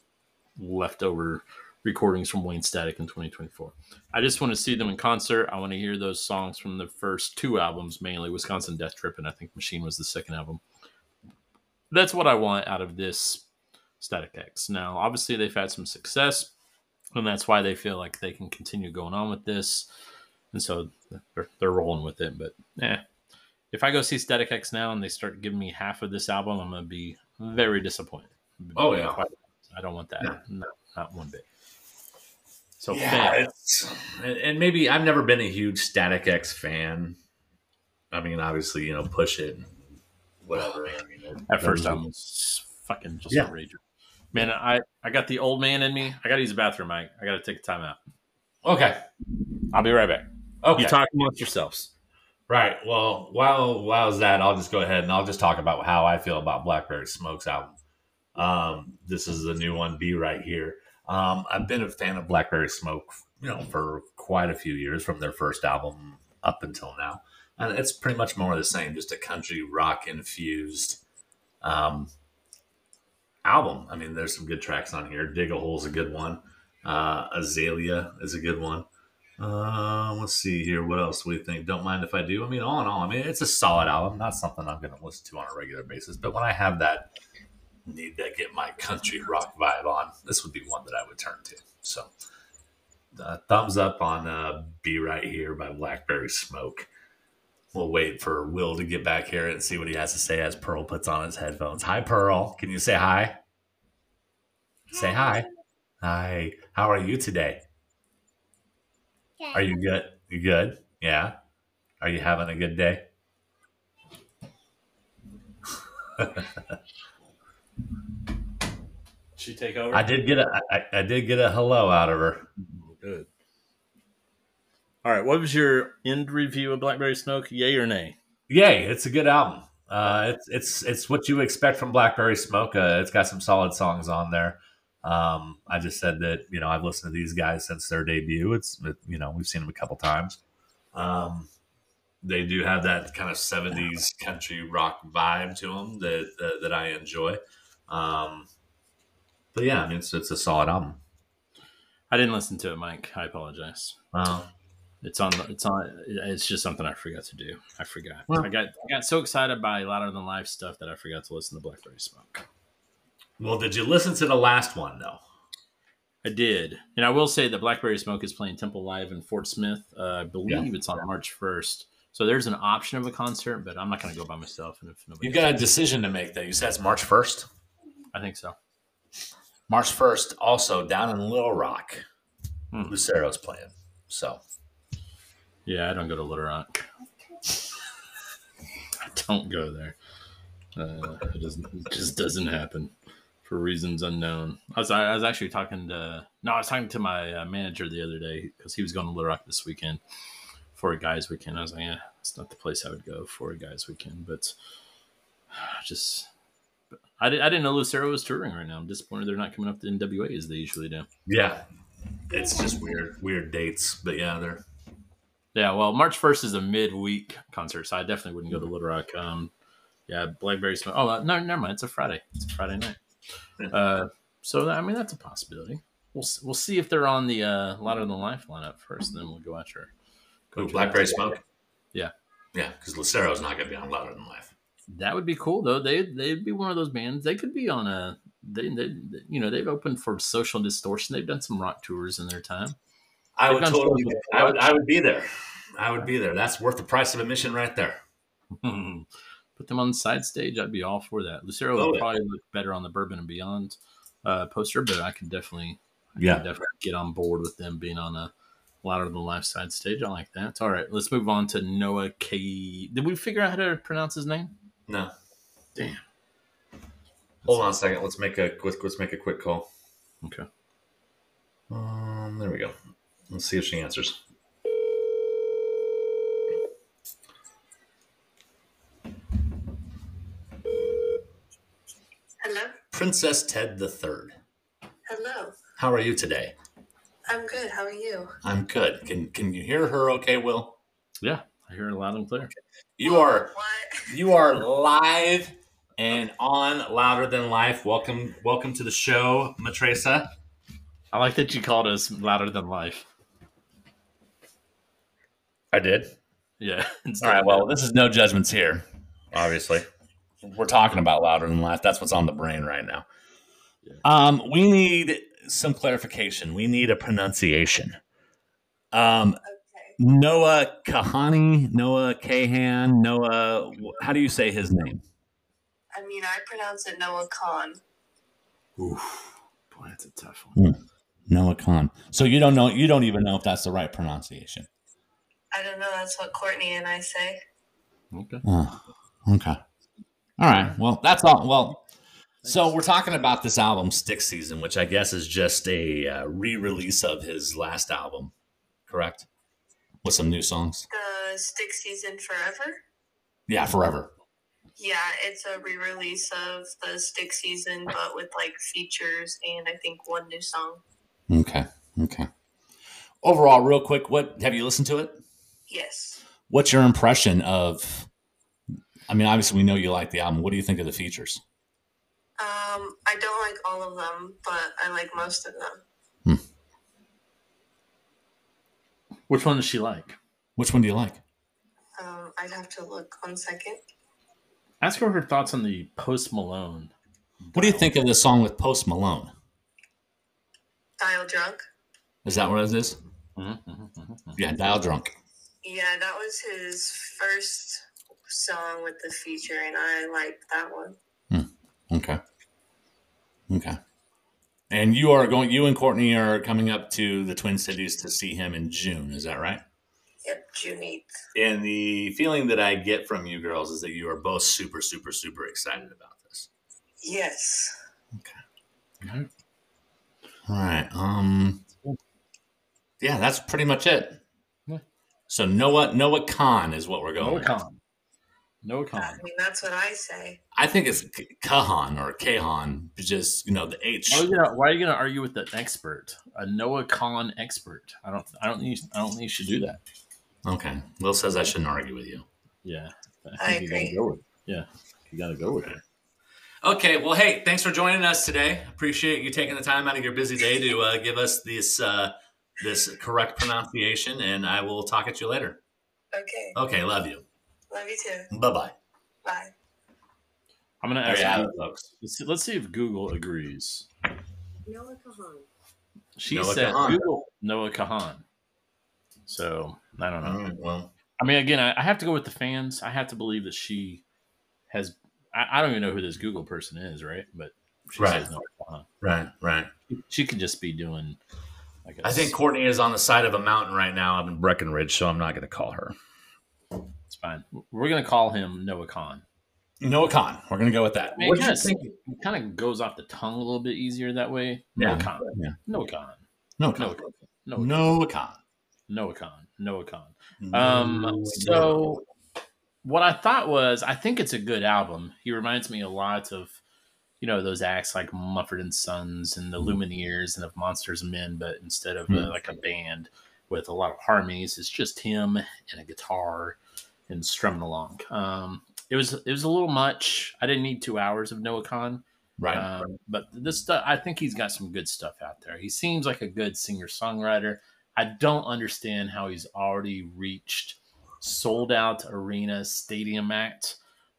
leftover recordings from Wayne Static in 2024. I just want to see them in concert. I want to hear those songs from the first two albums, mainly Wisconsin Death Trip, and I think Machine was the second album. That's what I want out of this Static X. Now, obviously, they've had some success, and that's why they feel like they can continue going on with this. And so they're, they're rolling with it. But yeah, if I go see Static X now and they start giving me half of this album, I'm going to be very disappointed. Oh, yeah. I don't want that. No, not one bit. So yeah, and, and maybe I've never been a huge Static X fan. I mean, obviously, you know, push it, whatever. I mean, At first, I was fucking just Yeah. outrageous. Man, I, I got the old man in me. I got to use the bathroom, Mike. I got to take a time out. okay, I'll be right back. okay, You talk amongst yourselves. right. Well, while while is that, I'll just go ahead and I'll just talk about how I feel about Blackberry Smokes album. Um, this is the new one, Be Right Here." Um, I've been a fan of Blackberry Smoke, you know, for quite a few years from their first album up until now, and it's pretty much more of the same, just a country rock infused um, album. I mean, there's some good tracks on here. Dig a Hole's a good one. Uh, Azalea is a good one. Uh, let's see here. What else do we think? Don't mind if I do. I mean, all in all, I mean, it's a solid album. Not something I'm going to listen to on a regular basis, but when I have that need to get my country rock vibe on, this would be one that I would turn to. So, uh, thumbs up on uh, "Be Right Here" by Blackberry Smoke. We'll wait for Will to get back here and see what he has to say as Pearl puts on his headphones. Hi, Pearl. Can you say hi? Say hi. Hi. How are you today? Are you good? You good? Yeah. Are you having a good day? She take over. I did get a I, I did get a hello out of her. Good. All right. What was your end review of Blackberry Smoke? Yay or nay? Yay! It's a good album. Uh, it's it's it's what you expect from Blackberry Smoke. Uh, it's got some solid songs on there. Um, I just said that you know I've listened to these guys since their debut. It's it, you know we've seen them a couple times. Um, they do have that kind of '70s country rock vibe to them that that, that I enjoy. Um, but yeah, I mean it's it's a solid album. I didn't listen to it, Mike. I apologize. Um, It's on. It's on. It's just something I forgot to do. I forgot. Well- I got. I got so excited by louder than life stuff that I forgot to listen to Blackberry Smoke. well, did you listen to the last one though? I did, and I will say that Blackberry Smoke is playing Temple Live in Fort Smith. Uh, I believe it's on March first. So there's an option of a concert, but I'm not going to go by myself. And if nobody, You've got a decision to make. Though you said it's March first. I think so. March 1st, also down in Little Rock, Hmm. Lucero's playing. So, Yeah, I don't go to Little Rock. I don't go there. Uh, it, doesn't, it just doesn't happen for reasons unknown. I was I was actually talking to no, I was talking to my uh, manager the other day because he was going to Little Rock this weekend for a guys' weekend. I was like, yeah, it's not the place I would go for a guys' weekend, but just. I, did, I didn't know Lucero was touring right now. I'm disappointed they're not coming up to NWA as they usually do. yeah, it's just weird, weird dates. But yeah, they're Yeah, well, March first is a midweek concert, so I definitely wouldn't go to Little Rock. Um, yeah, Blackberry Smoke. Oh uh, no, never mind. It's a Friday. It's a Friday night. Uh, so I mean that's a possibility. We'll we'll see if they're on the uh, Louder Than Life lineup first, then we'll go after. Ooh, Blackberry. Smoke. Yeah. yeah, because Lucero's not going to be on Louder Than Life. That would be cool though. They they'd be one of those bands. They could be on a. They, they you know they've opened for Social Distortion. They've done some rock tours in their time. I They've would totally. I would. I would be there. I would be there. That's worth the price of admission right there. Put them on the side stage. I'd be all for that. Lucero Oh, would yeah. probably look better on the Bourbon and Beyond uh, poster, but I could definitely, I Yeah. could definitely get on board with them being on a louder than life side stage. I like that. All right, let's move on to Noah K. Did we figure out how to pronounce his name? No, Damn. hold on a second. Let's make a quick. Let's make a quick call. Okay. Um, there we go. Let's see if she answers. Hello. Princess Ted the Third. Hello. How are you today? I'm good. How are you? I'm good. Can Can you hear her? Okay, Will. Yeah, I hear it loud and clear. You are you are live and on louder than life. Welcome welcome to the show, Matresa. I like that you called us louder than life. I did. Yeah. All right. Well, this is no judgments here. Obviously, we're talking about louder than life. That's what's on the brain right now. Yeah. Um, we need some clarification. We need a pronunciation. Um, Okay. Noah Kahani, Noah Kahan, Noah. How do you say his name? I mean, I pronounce it Noah Khan. Oof. Boy, that's a tough one. Noah Khan. So you don't know. You don't even know if that's the right pronunciation. I don't know. That's what Courtney and I say. Okay. Oh, okay. All right. Well, that's all. Well, so we're talking about this album, Stick Season, which I guess is just a uh, re-release of his last album, correct? With some new songs. The Stick Season Forever. Yeah, forever. Yeah, it's a re-release of the Stick Season, but with like features and I think one new song. Okay. Okay. Overall, real quick, what have you listened to it? Yes. What's your impression of? I mean, obviously, we know you like the album. What do you think of the features? Um, I don't like all of them, but I like most of them. Which one does she like? Which one do you like? Um, I'd have to look one second. Ask her her thoughts on the Post Malone. What do you think of the song with Post Malone? Dial Drunk. Is that what it is? Mhm, mhm, mhm, mhm. Yeah, Dial Drunk. Yeah, that was his first song with the feature, and I liked that one. Okay. Okay. And you are going. You and Courtney are coming up to the Twin Cities to see him in June. Is that right? Yep, June 8th. And the feeling that I get from you girls is that you are both super, super, super excited about this. Yes. Okay. All right. Um. Yeah, that's pretty much it. So Noah Noah Khan is what we're going. Noah with. Khan. Noah I mean, that's what I say. I think it's K- Kahan or Kahan, just you know the H. Why are, you gonna, why are you gonna argue with an expert, a Noah Khan expert? I don't. I don't think. I don't think you should do that. Okay. Will says I shouldn't argue with you. Yeah, I think you agree. go with- yeah, you got to go with it. Okay. Well, hey, thanks for joining us today. Appreciate you taking the time out of your busy day to uh, give us this uh, this correct pronunciation, and I will talk at you later. Okay. Okay. Love you. Love you too. Bye bye. Bye. I'm gonna There ask. you have it, folks. Let's see, let's see if Google agrees. Noah Kahan. She Noah said Kahan. Google Noah Kahan. So I don't know. All right. Well. I mean, again, I, I have to go with the fans. I have to believe that she has. I, I don't even know who this Google person is, right? But she Right. says Noah Kahan. Right. Right. She could just be doing. Like a I think Courtney is on the side of a mountain right now up in Breckenridge, so I'm not going to call her. It's fine. We're gonna call him Noah Khan. Noah Khan. We're going to go with that. I mean, it kind, of, kind of goes off the tongue a little bit easier that way. Yeah. Noah Khan. Yeah. Noah Khan. Noah Noah Khan. Khan. Noah Khan. Noah Khan. Noah Khan. Noah Um, Noah so what I thought was, I think it's a good album. He reminds me a lot of, you know, those acts like Mumford and Sons and the Lumineers and of Monsters and Men, but instead of uh, Mhm. like a band with a lot of harmonies, it's just him and a guitar and strumming along. Um, it was it was a little much. I didn't need two hours of Noah Khan. right. Um, but this stuff, I think he's got some good stuff out there. He seems like a good singer songwriter. I don't understand how he's already reached sold out arena stadium act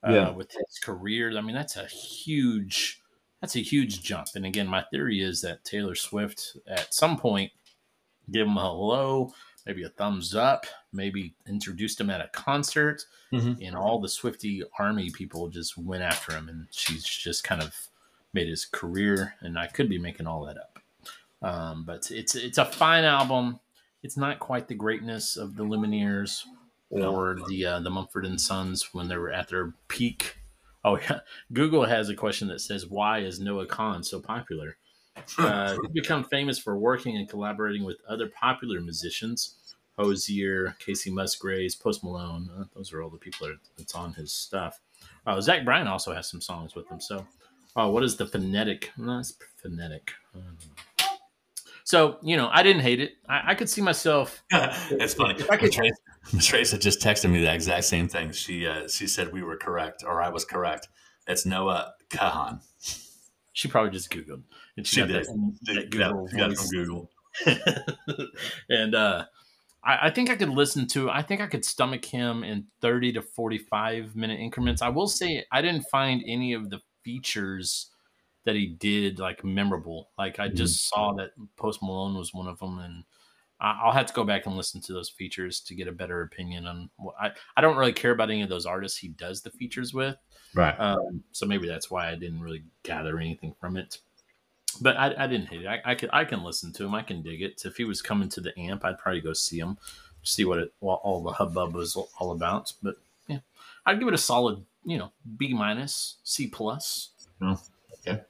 uh, Yeah. with his career. I mean, that's a huge, that's a huge jump. And again, my theory is that Taylor Swift at some point give him a hello, maybe a thumbs up, maybe introduced him at a concert Mhm. and all the Swifty army people just went after him, and she's just kind of made his career. And I could be making all that up, um, but it's it's a fine album. It's not quite the greatness of the Lumineers or the uh, the Mumford and Sons when they were at their peak. Oh yeah, Google has a question that says, "Why is Noah Khan so popular?" Uh, he's become famous for working and collaborating with other popular musicians. Hozier, Kacey Musgraves, Post Malone. Uh, those are all the people that, that's on his stuff. Uh, Zach Bryan also has some songs with him. So, uh, what is the phonetic? No, it's phonetic. I don't know. So, you know, I didn't hate it. I, I could see myself. it's funny. I could- Trace, Trace had just texted me the exact same thing. She uh, she said we were correct, or I was correct. It's Noah Kahan. She probably just Googled. And She got did. that- that Google got it from Google. and uh, I, I think I could listen to. I think I could stomach him in thirty to forty-five minute increments. I will say I didn't find any of the features that he did like memorable. Like I just saw that Post Malone was one of them, and I, I'll have to go back and listen to those features to get a better opinion on. What, I I don't really care about any of those artists he does the features with. Right. Um, so maybe that's why I didn't really gather anything from it. But I, I didn't hate it. I, I could I can listen to him. I can dig it. If he was coming to the amp, I'd probably go see him, see what it what all the hubbub was all about. But yeah, I'd give it a solid, you know, B minus, C plus. Okay.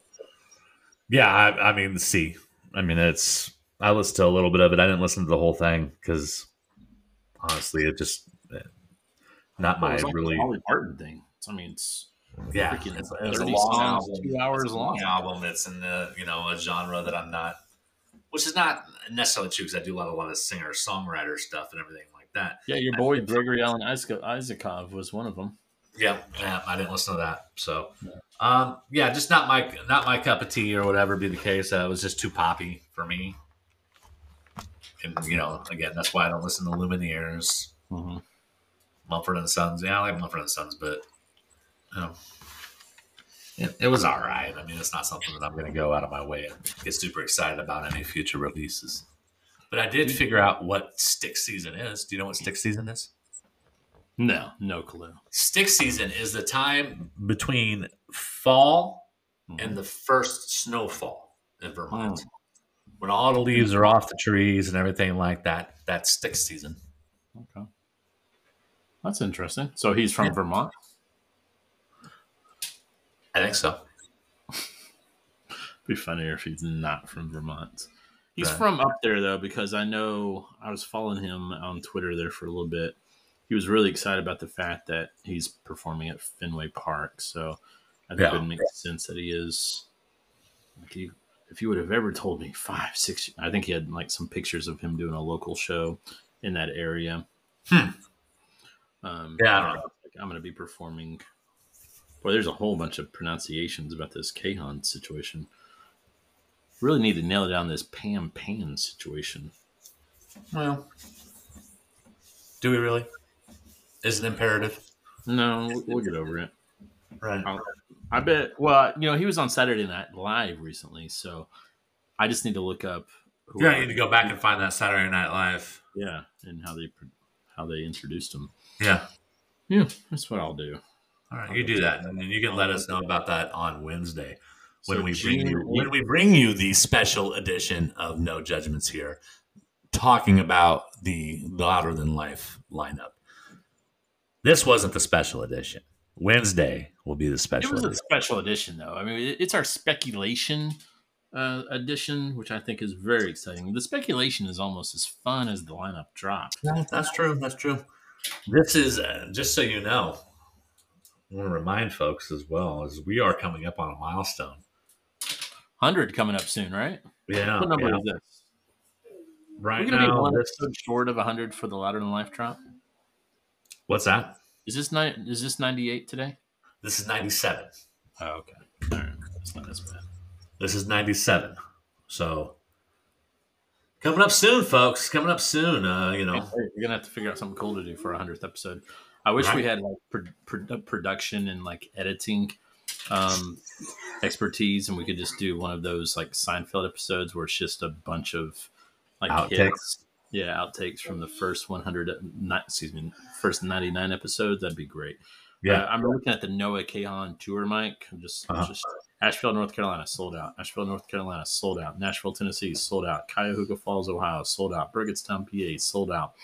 Yeah, I, I mean, C. I mean, it's. I listened to a little bit of it. I didn't listen to the whole thing because honestly, it just eh, not my It was like really. the Dolly Parton thing. I mean, it's Yeah, freaking it's, it's a 30 long songs, album. two hours long. album. It's in the you know a genre that I'm not, which is not necessarily true because I do a lot, a lot of singer songwriter stuff and everything like that. yeah. Your boy Gregory Alan Isaac- Isakov was one of them. Yeah, yeah, I didn't listen to that. So, um, yeah, just not my not my cup of tea or whatever be the case. Uh, it was just too poppy for me. And you know, again, that's why I don't listen to Lumineers, Mm-hmm. Mumford and Sons. Yeah, I like Mumford and Sons, but know, it, it was all right. I mean, it's not something that I'm going to go out of my way and get super excited about any future releases. But I did figure out what stick season is. Do you know what stick season is? No, no clue. Stick season is the time between fall Mhm. and the first snowfall in Vermont. Mm. When all the leaves are off the trees and everything like that, that's stick season. Okay. That's interesting. So he's from Yeah. Vermont. I think so. Be funnier if he's not from Vermont. He's Right. from up there though, because I know I was following him on Twitter there for a little bit. He was really excited about the fact that he's performing at Fenway Park. So I think Yeah. it would make sense that he is. Like he, if you would have ever told me five, six, I think he had like some pictures of him doing a local show in that area. Hmm. Um, Yeah, I don't know. like, I'm going to be performing. Boy, there's a whole bunch of pronunciations about this Kahan situation. Really need to nail down this Pam Pan situation. Well, do we really? Is it imperative? No, we'll, get over it. Right. I bet. Well, you know, he was on Saturday Night Live recently, so I just need to look up. who Yeah, I need to go back and find that Saturday Night Live. Yeah, and how they how they introduced him. Yeah. Yeah, that's what I'll do. All right, you do that, and then you can let us know about that on Wednesday when So we bring you when we bring you the special edition of No Judgments here, talking about the Louder Than Life lineup. This wasn't the special edition. Wednesday will be the special. It was a edition. special edition, though. I mean, it's our speculation uh, edition, which I think is very exciting. The speculation is almost as fun as the lineup drop. Yeah, that's true. That's true. This is uh, just so you know. I want to remind folks as well as we are coming up on a milestone. Hundred coming up soon, right? Yeah, what number yeah. is this? right We're gonna be now. one this- short of hundred for the Louder Than Life drop. what's that? Is this ni- Is this ninety eight today? This is ninety-seven. Oh, okay. All right, that's not as bad. This is 97. So coming up soon, folks. Coming up soon. Uh, you know, We're gonna have to figure out something cool to do for our hundredth episode. I wish we had like pro- pro- production and like editing um, expertise, and we could just do one of those like Seinfeld episodes where it's just a bunch of like Outtakes. hits. Yeah, outtakes from the first 100, not, excuse me, first 99 episodes. That'd be great. yeah. Uh, I'm looking at the Noah Kahan tour, Mike. I'm just, Uh-huh. just Asheville, North Carolina, sold out. Asheville, North Carolina, sold out. Nashville, Tennessee, sold out. Cuyahoga Falls, Ohio, sold out. Burgettstown, PA, sold out.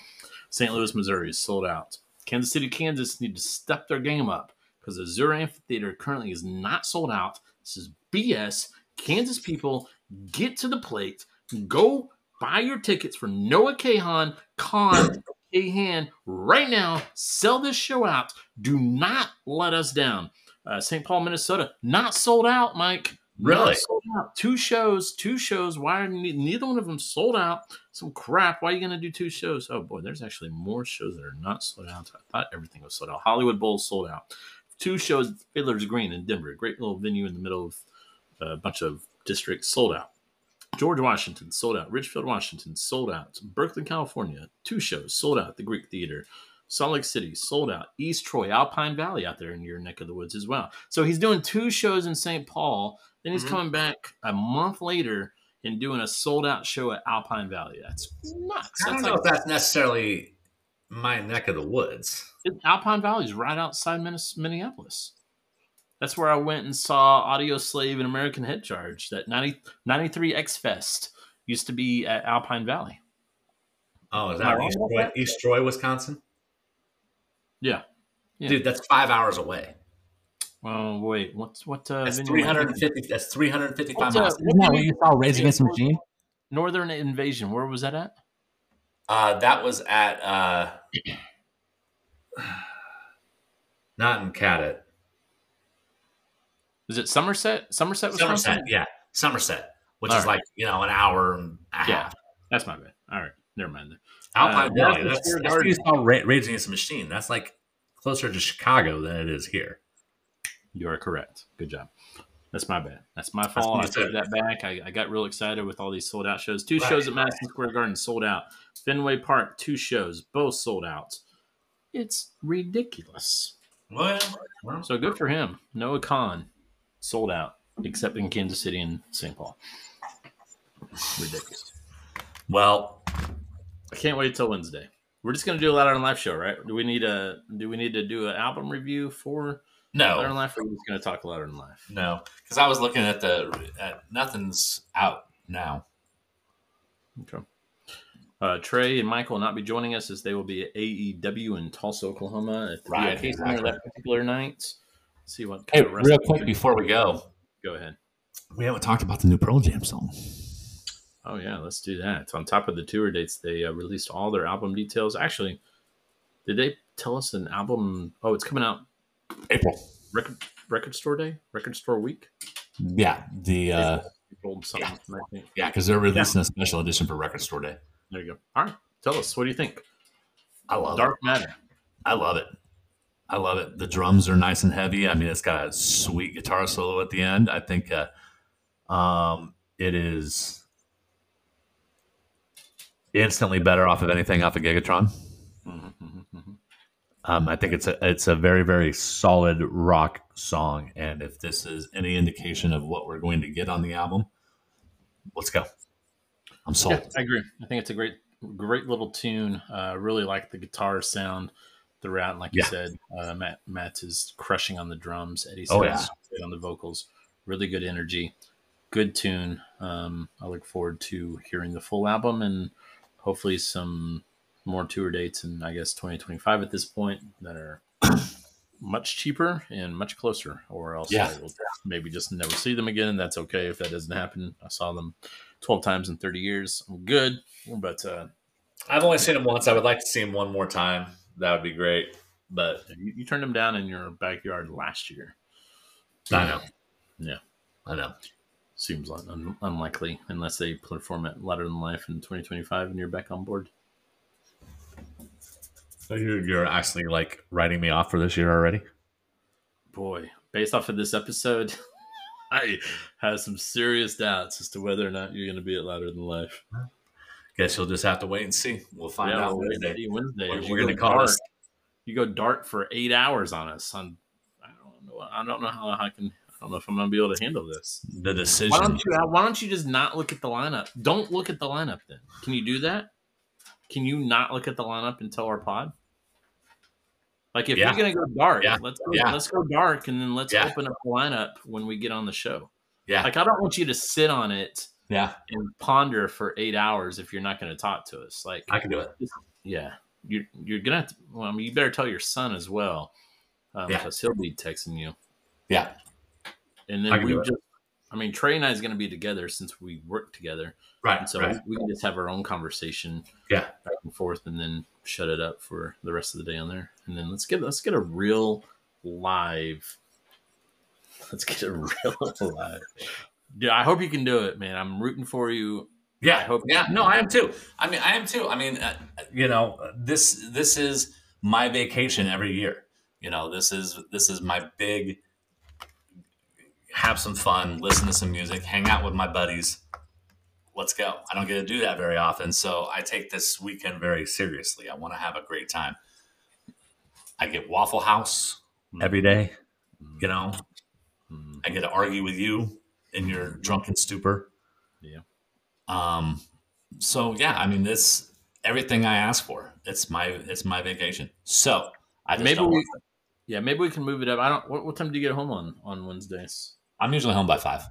St. Louis, Missouri, sold out. Kansas City, Kansas need to step their game up because the Azura Amphitheater currently is not sold out. This is BS. Kansas people, get to the plate. Go buy your tickets for Noah Kahan, Khan, Kahan right now. Sell this show out. Do not let us down. Uh, St. Paul, Minnesota, not sold out, Mike. Really? sold out. Two shows, two shows. Why are ne- neither one of them sold out? Some crap. Why are you going to do two shows? Oh boy, there's actually more shows that are not sold out. I thought everything was sold out. Hollywood Bowl sold out. Two shows, Fiddler's Green in Denver, great little venue in the middle of uh, a bunch of districts, sold out. George Washington sold out. Ridgefield, Washington sold out. Berkeley, California, two shows sold out. The Greek Theater. Salt Lake City sold out. East Troy, Alpine Valley out there in your neck of the woods as well. So he's doing two shows in St. Paul. Then he's Mhm. coming back a month later and doing a sold out show at Alpine Valley. That's nuts. I don't That's know like if that's necessarily my neck of the woods. Alpine Valley is right outside Minneapolis. That's where I went and saw Audioslave and American Head Charge. That 90, 93 X Fest used to be at Alpine Valley. Oh, is that East Troy. East Troy, Wisconsin? Yeah. Yeah. Dude, that's five hours away. Oh wait, what's what? Uh, That's venue three am I hundred thinking? That's three hundred and fifty-five What's, uh, miles. Isn't that where you saw Rage Against the Machine? Northern Invasion. Where was that at? Uh, that was at uh, not in Cadott, Is it Somerset? Somerset, was Somerset. Yeah, Somerset, which All is right. like you know an hour and a Yeah. That's my bad. All right, never mind. Then. Alpine Uh, Valley. Madison That's, Square that's where you saw Ra- Rage Against the Machine. That's like closer to Chicago than it is here. You are correct. Good job. That's my bad. That's my fault. I you said. take that back. I, I got real excited with all these sold out shows. Two Right, shows at right. Madison Square Garden sold out. Fenway Park, two shows, both sold out. It's ridiculous. Well, well, So good for him. Noah Khan sold out, except in Kansas City and St. Paul. Ridiculous. well, I can't wait till Wednesday. We're just gonna do a Louder on Life show, right? Do we need a do we need to do an album review for Louder on no, Life, or are we just gonna talk Louder on Life? no, because I was looking at the at, nothing's out now. Okay. Uh, Trey and Michael will not be joining us as they will be at AEW in Tulsa, Oklahoma at the Right, VIP Center exactly. that particular night. see what Hey, of real quick before Before we go, Go ahead. We haven't talked about the new Pearl Jam song. Oh yeah, let's do that. On top of the tour dates, they uh, released all their album details. Actually, did they tell us an album? Oh, it's coming out April. record record store day, record store week. Yeah, the uh, something, yeah, because they're releasing a special edition for Record Store Day. There you go. All right, tell us what do you think? I love Dark Matter. it. I love it. I love it. The drums are nice and heavy. I mean, it's got a sweet guitar solo at the end. I think uh, um, it is instantly better off of anything off of Gigaton. Mhm, mhm, mhm. Um, I think it's a it's a very very solid rock song, and if this is any indication of what we're going to get on the album, let's go. I'm sold. Yeah, I agree. I think it's a great, great little tune. Uh, really like the guitar sound throughout. And like you said, uh, Matt Matt is crushing on the drums. Eddie Oh, great on the vocals. Really good energy. Good tune. Um, I look forward to hearing the full album and hopefully some more tour dates in I guess 2025 at this point that are much cheaper and much closer, or else Yeah. I will maybe just never see them again. And that's okay if that doesn't happen. I saw them 12 times in 30 years. I'm good. But uh, I've only seen him once. I would like to see him one more time. That would be great. But you, you turned them down in your backyard last year. I know. Yeah. I know. Seems un- unlikely unless they perform at Louder Than Life in 2025 and you're back on board. So you're, you're actually like writing me off for this year already? Boy, based off of this episode, I have some serious doubts as to whether or not you're going to be at Louder Than Life. Guess you'll just have to wait and see. We'll find Yeah, out we'll Wednesday. Wednesday. We're, we're gonna call us. You go dark for eight hours on us. On I don't know. I don't know how I can. I don't know if I'm going to be able to handle this. The decision. Why don't you? Why don't you just not look at the lineup? Don't look at the lineup. Then can you do that? Can you not look at the lineup until our pod? Like if Yeah. you're gonna go dark, Yeah. let's go, Yeah. let's go dark, and then let's open up the lineup when we get on the show. yeah, Like I don't want you to sit on it yeah, and ponder for eight hours if you're not going to talk to us. Like I can do it. yeah, you're you're gonna. Have to, well, I mean, you better tell your son as well, um, Yeah. because he'll be texting you. Yeah, And then we just, I mean, Trey and I is going to be together since we work together. right. And so right. we can just have our own conversation Yeah. back and forth and then shut it up for the rest of the day on there. And then let's get let's get a real live let's get a real live. Dude, I hope you can do it, man. I'm rooting for you. Yeah, I hope- yeah. No, I am too. I mean, I am too. I mean, uh, you know, this this is my vacation every year. You know, this is this is my big have some fun, listen to some music, hang out with my buddies. Let's go. I don't get to do that very often, so I take this weekend very seriously. I want to have a great time. I get Waffle House every day. You know, Mhm. I get to argue with you in your drunken stupor. Yeah. Um. So yeah, I mean, this everything I ask for. It's my it's my vacation. So I just Maybe we, yeah, maybe we can move it up. I don't. What, what time do you get home on on Wednesdays? I'm usually home by five.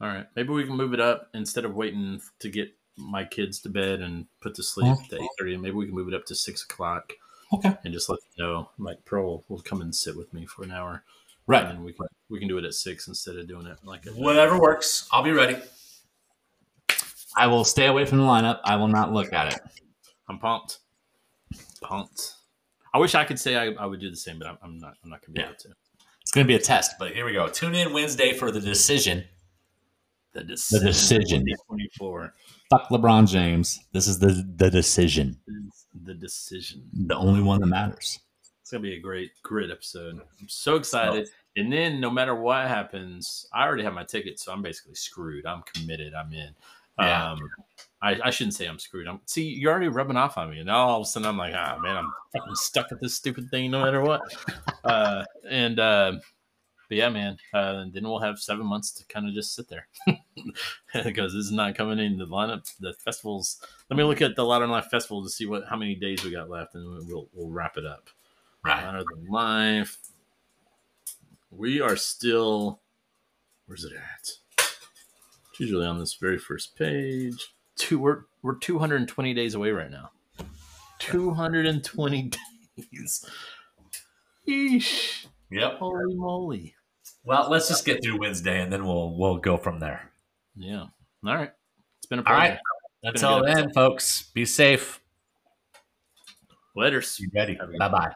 All right, maybe we can move it up instead of waiting to get my kids to bed and put to sleep Mhm. to eight thirty. Maybe we can move it up to six o'clock. Okay. and just let you know. Like Pearl will come and sit with me for an hour, Right. then we can we can do it at six instead of doing it like at Whatever works. I'll be ready. I will stay away from the lineup. I will not look at it. I'm pumped, pumped. I wish I could say I, I would do the same, but I'm, I'm not. I'm not gonna be Yeah. able to. It's going to be a test, but here we go. Tune in Wednesday for the decision. The decision. decision. Twenty four Fuck LeBron James. This is the the decision. the decision. The only one that matters. It's gonna be a great, great episode. I'm so excited. And then, no matter what happens, I already have my ticket, so I'm basically screwed. I'm committed. I'm in. Yeah. Um, I, I shouldn't say I'm screwed. I'm see, you're already rubbing off on me, and now all of a sudden I'm like, ah, man, I'm fucking stuck at this stupid thing, no matter what. uh, and uh, but yeah, man. Uh, and then we'll have seven months to kind of just sit there because this is not coming in the lineup. The festivals. Let me look at the Louder Than Life festival to see what how many days we got left, and we'll we'll wrap it up. Right. Louder Than Life. We are still. Where's it at? It's usually on this very first page. Two. We're we're 220 days away right now. 220 days. Yeesh. Yep. Holy moly. Well, let's just get through Wednesday and then we'll we'll go from there. Yeah. All right. It's been a All pleasure. right. been a Until then, folks, be safe. Laters. Be ready. Have a good Bye bye.